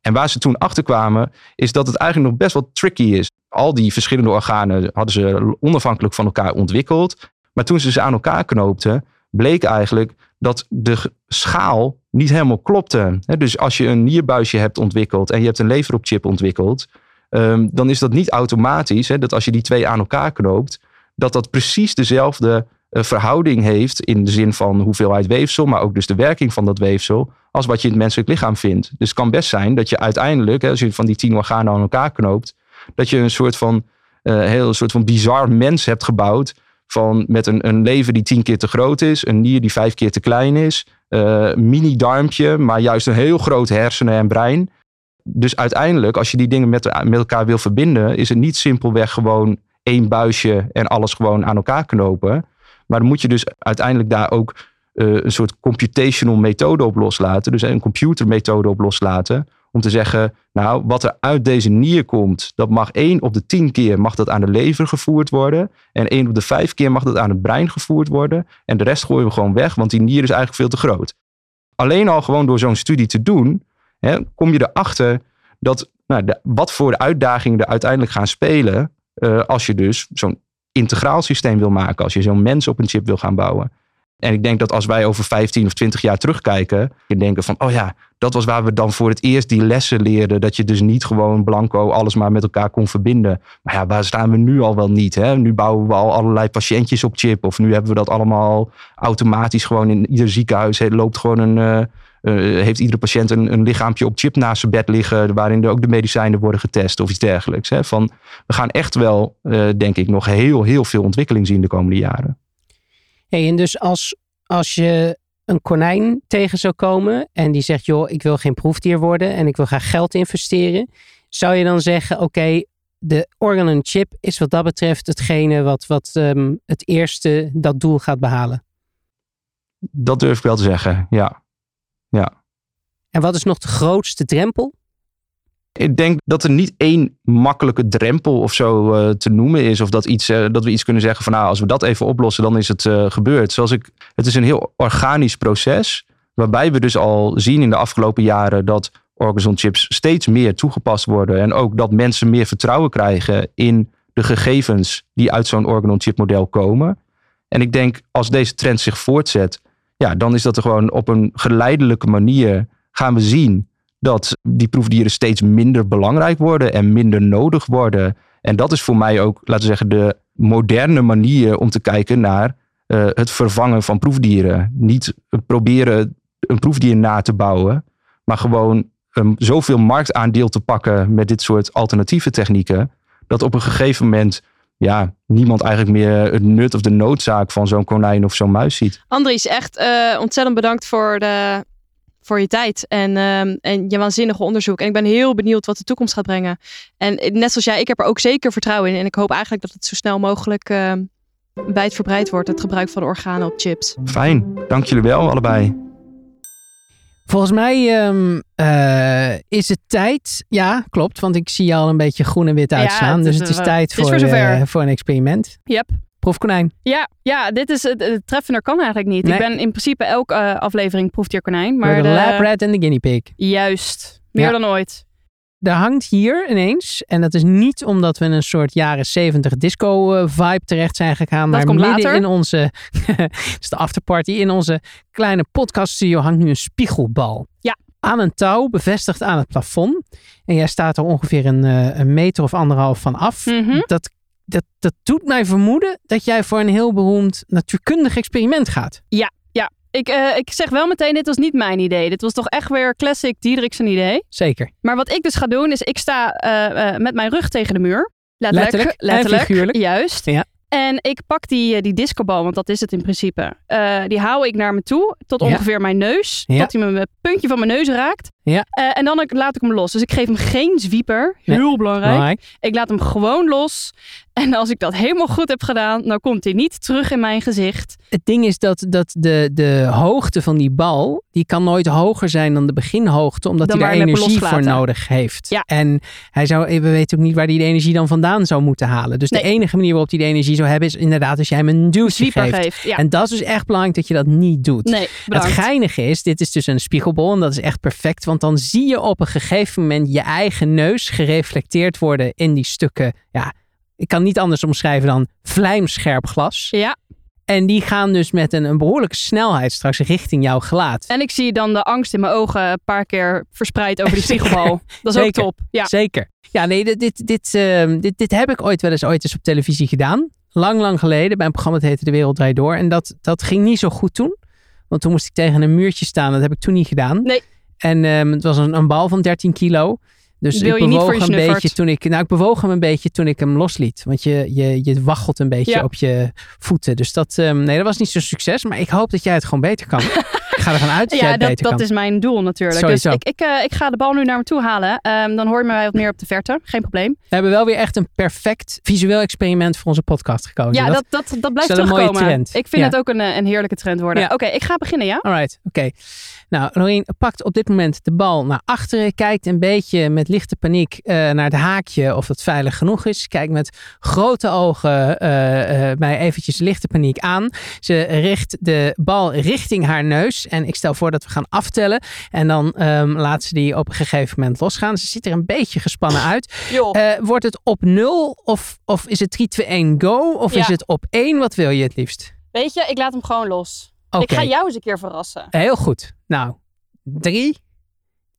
S3: En waar ze toen achter kwamen, is dat het eigenlijk nog best wel tricky is. Al die verschillende organen hadden ze onafhankelijk van elkaar ontwikkeld. Maar toen ze ze aan elkaar knoopten, bleek eigenlijk dat de schaal niet helemaal klopte. Dus als je een nierbuisje hebt ontwikkeld en je hebt een lever op chip ontwikkeld, ehm, dan is dat niet automatisch dat als je die twee aan elkaar knoopt, dat dat precies dezelfde verhouding heeft in de zin van hoeveelheid weefsel, maar ook dus de werking van dat weefsel, als wat je in het menselijk lichaam vindt. Dus het kan best zijn dat je uiteindelijk, als je van die tien organen aan elkaar knoopt, dat je een soort van uh, heel soort van bizar mens hebt gebouwd. Van met een, een lever die tien keer te groot is, een nier die vijf keer te klein is, uh, mini darmpje, maar juist een heel groot hersenen en brein. Dus uiteindelijk, als je die dingen met elkaar wil verbinden, is het niet simpelweg gewoon één buisje en alles gewoon aan elkaar knopen. Maar dan moet je dus uiteindelijk daar ook uh, een soort computational methode op loslaten. Dus een computermethode op loslaten. Om te zeggen, nou, wat er uit deze nier komt, dat mag één op de tien keer mag dat aan de lever gevoerd worden. En één op de vijf keer mag dat aan het brein gevoerd worden. En de rest gooien we gewoon weg, want die nier is eigenlijk veel te groot. Alleen al gewoon door zo'n studie te doen, hè, kom je erachter dat nou, wat voor uitdagingen er uiteindelijk gaan spelen. Uh, als je dus zo'n integraal systeem wil maken. Als je zo'n mens op een chip wil gaan bouwen. En ik denk dat als wij over 15 of 20 jaar terugkijken, je denken van, oh ja, dat was waar we dan voor het eerst die lessen leerden. Dat je dus niet gewoon blanco alles maar met elkaar kon verbinden. Maar ja, waar staan we nu al wel niet? Hè? Nu bouwen we al allerlei patiëntjes op chip. Of nu hebben we dat allemaal automatisch gewoon in ieder ziekenhuis. Loopt gewoon een, uh, heeft iedere patiënt een, een lichaampje op chip naast zijn bed liggen. Waarin er ook de medicijnen worden getest of iets dergelijks. Hè? Van, we gaan echt wel, uh, denk ik, nog heel, heel veel ontwikkeling zien de komende jaren.
S1: Hey, en dus als, als je een konijn tegen zou komen en die zegt, joh, ik wil geen proefdier worden en ik wil graag geld investeren, zou je dan zeggen, oké, okay, de organ on chip is wat dat betreft hetgene wat, wat um, het eerste dat doel gaat behalen?
S3: Dat durf ik wel te zeggen, ja. Ja.
S1: En wat is nog de grootste drempel?
S3: Ik denk dat er niet één makkelijke drempel of zo uh, te noemen is. Of dat, iets, uh, dat we iets kunnen zeggen van nou, als we dat even oplossen, dan is het uh, gebeurd. Zoals ik, het is een heel organisch proces. Waarbij we dus al zien in de afgelopen jaren dat Orgazon chips steeds meer toegepast worden. En ook dat mensen meer vertrouwen krijgen in de gegevens die uit zo'n organon chip model komen. En ik denk als deze trend zich voortzet, ja, dan is dat er gewoon op een geleidelijke manier gaan we zien dat die proefdieren steeds minder belangrijk worden en minder nodig worden. En dat is voor mij ook, laten we zeggen, de moderne manier om te kijken naar uh, het vervangen van proefdieren. Niet proberen een proefdier na te bouwen, maar gewoon um, zoveel marktaandeel te pakken met dit soort alternatieve technieken, dat op een gegeven moment ja, niemand eigenlijk meer het nut of de noodzaak van zo'n konijn of zo'n muis ziet.
S2: Andries, echt uh, ontzettend bedankt voor de voor je tijd en, um, en je waanzinnige onderzoek. En ik ben heel benieuwd wat de toekomst gaat brengen. En net zoals jij, ik heb er ook zeker vertrouwen in. En ik hoop eigenlijk dat het zo snel mogelijk uh, wijdverbreid wordt, het gebruik van organen op chips.
S3: Fijn, dank jullie wel allebei.
S1: Volgens mij um, uh, is het tijd. Ja, klopt. Want ik zie je al een beetje groen en wit uitslaan. Ja, het dus het is tijd voor, is uh, voor een experiment.
S2: Yep.
S1: Proefkonijn.
S2: Ja, ja dit is het, het treffender kan eigenlijk niet. Nee. Ik ben in principe elke uh, aflevering proefdierkonijn. Maar
S1: de, de lab rat en de guinea pig.
S2: Juist. Meer ja. dan ooit.
S1: Er hangt hier ineens, en dat is niet omdat we in een soort jaren 70 disco uh, vibe terecht zijn gegaan,
S2: dat
S1: maar midden
S2: later.
S1: in onze, is de afterparty, in onze kleine podcaststudio hangt nu een spiegelbal.
S2: Ja.
S1: Aan een touw, bevestigd aan het plafond. En jij staat er ongeveer een, een meter of anderhalf van af.
S2: Mm -hmm.
S1: Dat dat, dat doet mij vermoeden dat jij voor een heel beroemd natuurkundig experiment gaat.
S2: Ja. Ik, uh, ik zeg wel meteen, dit was niet mijn idee. Dit was toch echt weer classic Diederiksen idee.
S1: Zeker.
S2: Maar wat ik dus ga doen, is ik sta uh, uh, met mijn rug tegen de muur.
S1: Letterlijk. Letterlijk. letterlijk
S2: en figuurlijk. Juist.
S1: Ja.
S2: En ik pak die, die discobal, want dat is het in principe. Die hou ik naar me toe, tot ongeveer mijn neus.
S1: Ja.
S2: Tot hij me het puntje van mijn neus raakt.
S1: Ja.
S2: Uh, en dan laat ik hem los. Dus ik geef hem geen zwieper. Heel
S1: nee.
S2: belangrijk.
S1: belangrijk.
S2: Ik laat hem gewoon los. En als ik dat helemaal goed heb gedaan, dan komt hij niet terug in mijn gezicht.
S1: Het ding is dat, dat de, de hoogte van die bal, die kan nooit hoger zijn dan de beginhoogte, omdat
S2: dan
S1: hij er energie voor nodig heeft.
S2: Ja.
S1: En hij zou, we weten ook niet waar hij de energie dan vandaan zou moeten halen. Dus
S2: nee.
S1: de enige manier waarop hij de energie zou hebben, is inderdaad als jij hem een duwtje
S2: geeft.
S1: geeft.
S2: Ja.
S1: En dat is dus echt belangrijk dat je dat niet doet.
S2: Nee,
S1: het geinige is, dit is dus een spiegelbol en dat is echt perfect, want dan zie je op een gegeven moment je eigen neus gereflecteerd worden in die stukken, ja, ik kan niet anders omschrijven dan vlijmscherp glas.
S2: Ja.
S1: En die gaan dus met een, een behoorlijke snelheid straks richting jouw gelaat.
S2: En ik zie dan de angst in mijn ogen een paar keer verspreid over die spiegelbal. Dat is
S1: Zeker.
S2: ook top. Ja.
S1: Zeker. Ja, nee, dit, dit, dit, uh, dit, dit heb ik ooit wel eens ooit eens op televisie gedaan. lang, lang geleden bij een programma dat heette De Wereld Draait Door. En dat, dat ging niet zo goed toen. Want toen moest ik tegen een muurtje staan. Dat heb ik toen niet gedaan.
S2: Nee.
S1: En ehm, het was een, een bal van 13 kilo. Dus
S2: Wil
S1: ik bewoog een
S2: snuffert?
S1: beetje toen ik. Nou, ik bewoog hem een beetje toen ik hem losliet. Want je, je, je waggelt een beetje
S2: Ja.
S1: op je voeten. Dus dat, ehm, nee, dat was niet zo'n succes. Maar ik hoop dat jij het gewoon beter kan. ga ervan uit dat
S2: Ja, dat, dat
S1: kan.
S2: is mijn doel natuurlijk.
S1: Sowieso.
S2: Dus ik, ik, eh, ik ga de bal nu naar me toe halen. Ehm, dan hoor je mij wat meer op de verte. Geen probleem.
S1: We hebben wel weer echt een perfect visueel experiment voor onze podcast gekozen.
S2: Ja, dat, dat, dat blijft
S1: een mooie
S2: terugkomen.
S1: trend.
S2: Ik vind
S1: Ja.
S2: het ook een, eh, een heerlijke trend worden.
S1: Ja.
S2: Oké, ik ga beginnen, ja?
S1: Alright, oké. Nou, Loreen pakt op dit moment de bal naar achteren. Kijkt een beetje met lichte paniek eh, naar het haakje of het veilig genoeg is. Kijkt met grote ogen mij eventjes lichte paniek aan. Ze richt de bal richting haar neus. En ik stel voor dat we gaan aftellen. En dan ehm, laat ze die op een gegeven moment losgaan. Ze ziet er een beetje gespannen uit. Eh, wordt het op nul of, of is het 3, 2, 1, go? Of
S2: Ja.
S1: is het op 1? Wat wil je het liefst?
S2: Weet je, ik laat hem gewoon los. Ik ga jou eens een keer verrassen.
S1: Heel goed. Nou, drie,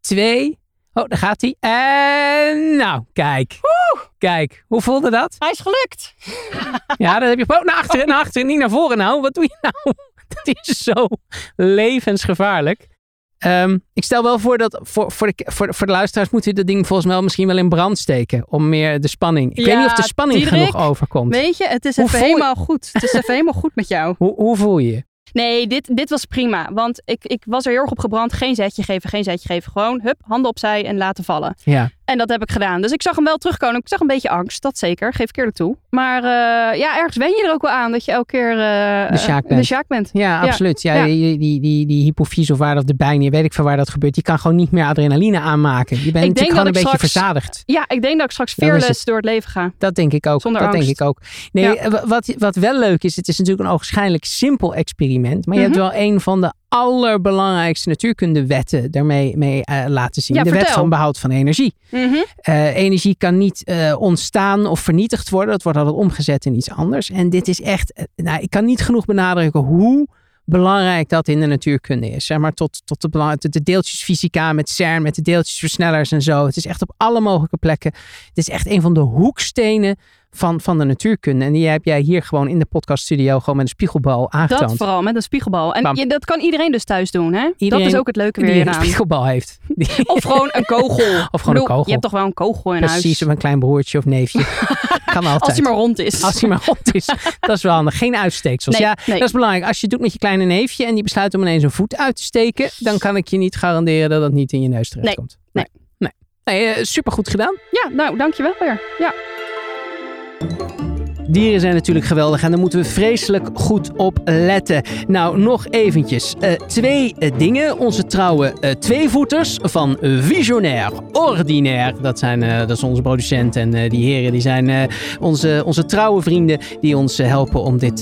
S1: twee. Oh, daar gaat hij. En nou, kijk. Kijk, hoe voelde dat?
S2: Hij is gelukt.
S1: Ja, dat heb je. Oh, naar achteren, naar achteren, niet naar voren nou. Wat doe je nou? Dat is zo levensgevaarlijk. Ehm, ik stel wel voor dat voor, voor, de, voor, voor de luisteraars moet u dat ding volgens mij misschien wel in brand steken. Om meer de spanning. Ik weet niet of de spanning
S2: Diederik,
S1: genoeg overkomt.
S2: Weet je, het is
S1: Hoe
S2: even
S1: je-
S2: helemaal goed. Het is even helemaal goed met jou.
S1: Hoe, hoe voel je je?
S2: Nee, dit, dit was prima. Want ik, ik was er heel erg op gebrand. Geen zetje geven, geen zetje geven. Gewoon, hup, handen opzij en laten vallen.
S1: Ja.
S2: En dat heb ik gedaan. Dus ik zag hem wel terugkomen. Ik zag een beetje angst, dat zeker. Geef ik eerlijk toe. Maar eh, ja, ergens wen je er ook wel aan dat je elke keer eh,
S1: De Sjaak bent.
S2: De Sjaak bent.
S1: Ja, absoluut. Ja,
S2: ja.
S1: Die, die, die, die hypofyse of waar dat de bijen, weet ik van waar dat gebeurt, die kan gewoon niet meer adrenaline aanmaken. Je bent natuurlijk gewoon een beetje
S2: straks-
S1: verzadigd.
S2: Ja, ik denk dat ik straks fearless
S1: het.
S2: door het leven ga.
S1: Dat denk ik ook.
S2: Zonder
S1: dat
S2: angst.
S1: denk ik ook. Nee,
S2: Ja.
S1: eh, wat, wat wel leuk is, het is natuurlijk een ogenschijnlijk simpel experiment, maar je
S2: Mhm.
S1: hebt wel een van de allerbelangrijkste natuurkundewetten daarmee mee, eh, laten zien.
S2: Ja,
S1: de wet van behoud van energie.
S2: Mhm.
S1: Eh, energie kan niet eh, ontstaan of vernietigd worden. Dat wordt altijd omgezet in iets anders. En dit is echt, nou, ik kan niet genoeg benadrukken hoe belangrijk dat in de natuurkunde is. Zeg maar tot, tot de, de deeltjesfysica met CERN, met de deeltjesversnellers en zo. Het is echt op alle mogelijke plekken. Het is echt een van de hoekstenen van, van de natuurkunde. En die heb jij hier gewoon in de podcaststudio gewoon met een spiegelbal aangetoond.
S2: Dat vooral, met een spiegelbal. En je, dat kan iedereen dus thuis doen, hè?
S1: Iedereen
S2: dat is ook het leuke weer
S1: die een spiegelbal heeft.
S2: Of gewoon een kogel.
S1: Of gewoon een kogel.
S2: Je hebt toch wel een kogel in
S1: Precies,
S2: huis?
S1: of een klein broertje of neefje. kan altijd.
S2: Als hij maar rond is.
S1: Als hij maar rond is. Dat is wel handig. Geen uitsteeksels.
S2: Nee,
S1: ja,
S2: nee.
S1: dat is belangrijk. Als je het doet met je kleine neefje en die besluit om ineens een voet uit te steken, dan kan ik je niet garanderen dat dat niet in je neus terechtkomt.
S2: nee.
S1: Nee. nee. nee super goed gedaan.
S2: Ja, nou, dankjewel weer. Ja. Thank you.
S1: Dieren zijn natuurlijk geweldig en daar moeten we vreselijk goed op letten. Nou, nog eventjes. Eh, twee eh, dingen. Onze trouwe eh, tweevoeters van Visionair Ordinaire. Dat, zijn, dat is onze producent en die heren die zijn onze, onze trouwe vrienden die ons helpen om dit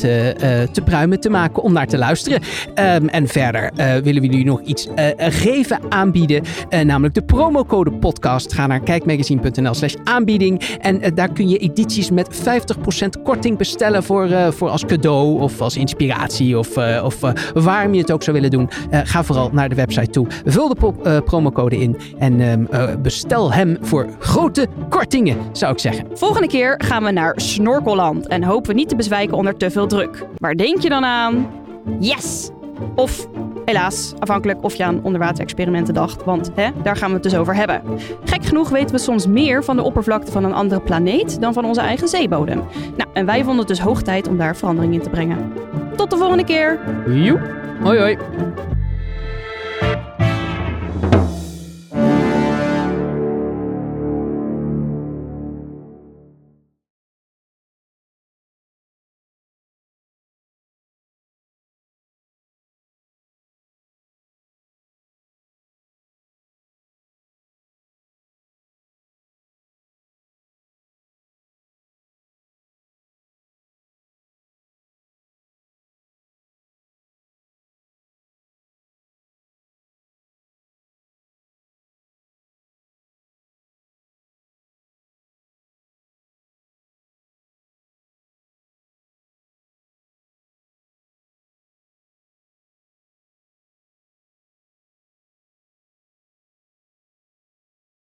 S1: te pruimen, te maken, om naar te luisteren. Ehm, en verder willen we jullie nog iets geven, aanbieden. namelijk de promocode podcast. Ga naar kijkmagazine.nl slash aanbieding. En daar kun je edities met 50% korting bestellen voor, eh, voor als cadeau of als inspiratie of, eh, of eh, waarom je het ook zou willen doen. Ga vooral naar de website toe. Vul de promocode in en ehm, eh, bestel hem voor grote kortingen, zou ik zeggen.
S2: Volgende keer gaan we naar Snorkelland en hopen we niet te bezwijken onder te veel druk. Waar denk je dan aan? Yes! Of helaas, afhankelijk of je aan onderwaterexperimenten dacht, want hè, daar gaan we het dus over hebben. Gek genoeg weten we soms meer van de oppervlakte van een andere planeet dan van onze eigen zeebodem. Nou, en wij vonden het dus hoog tijd om daar verandering in te brengen. Tot de volgende keer!
S1: Joep. Hoi hoi.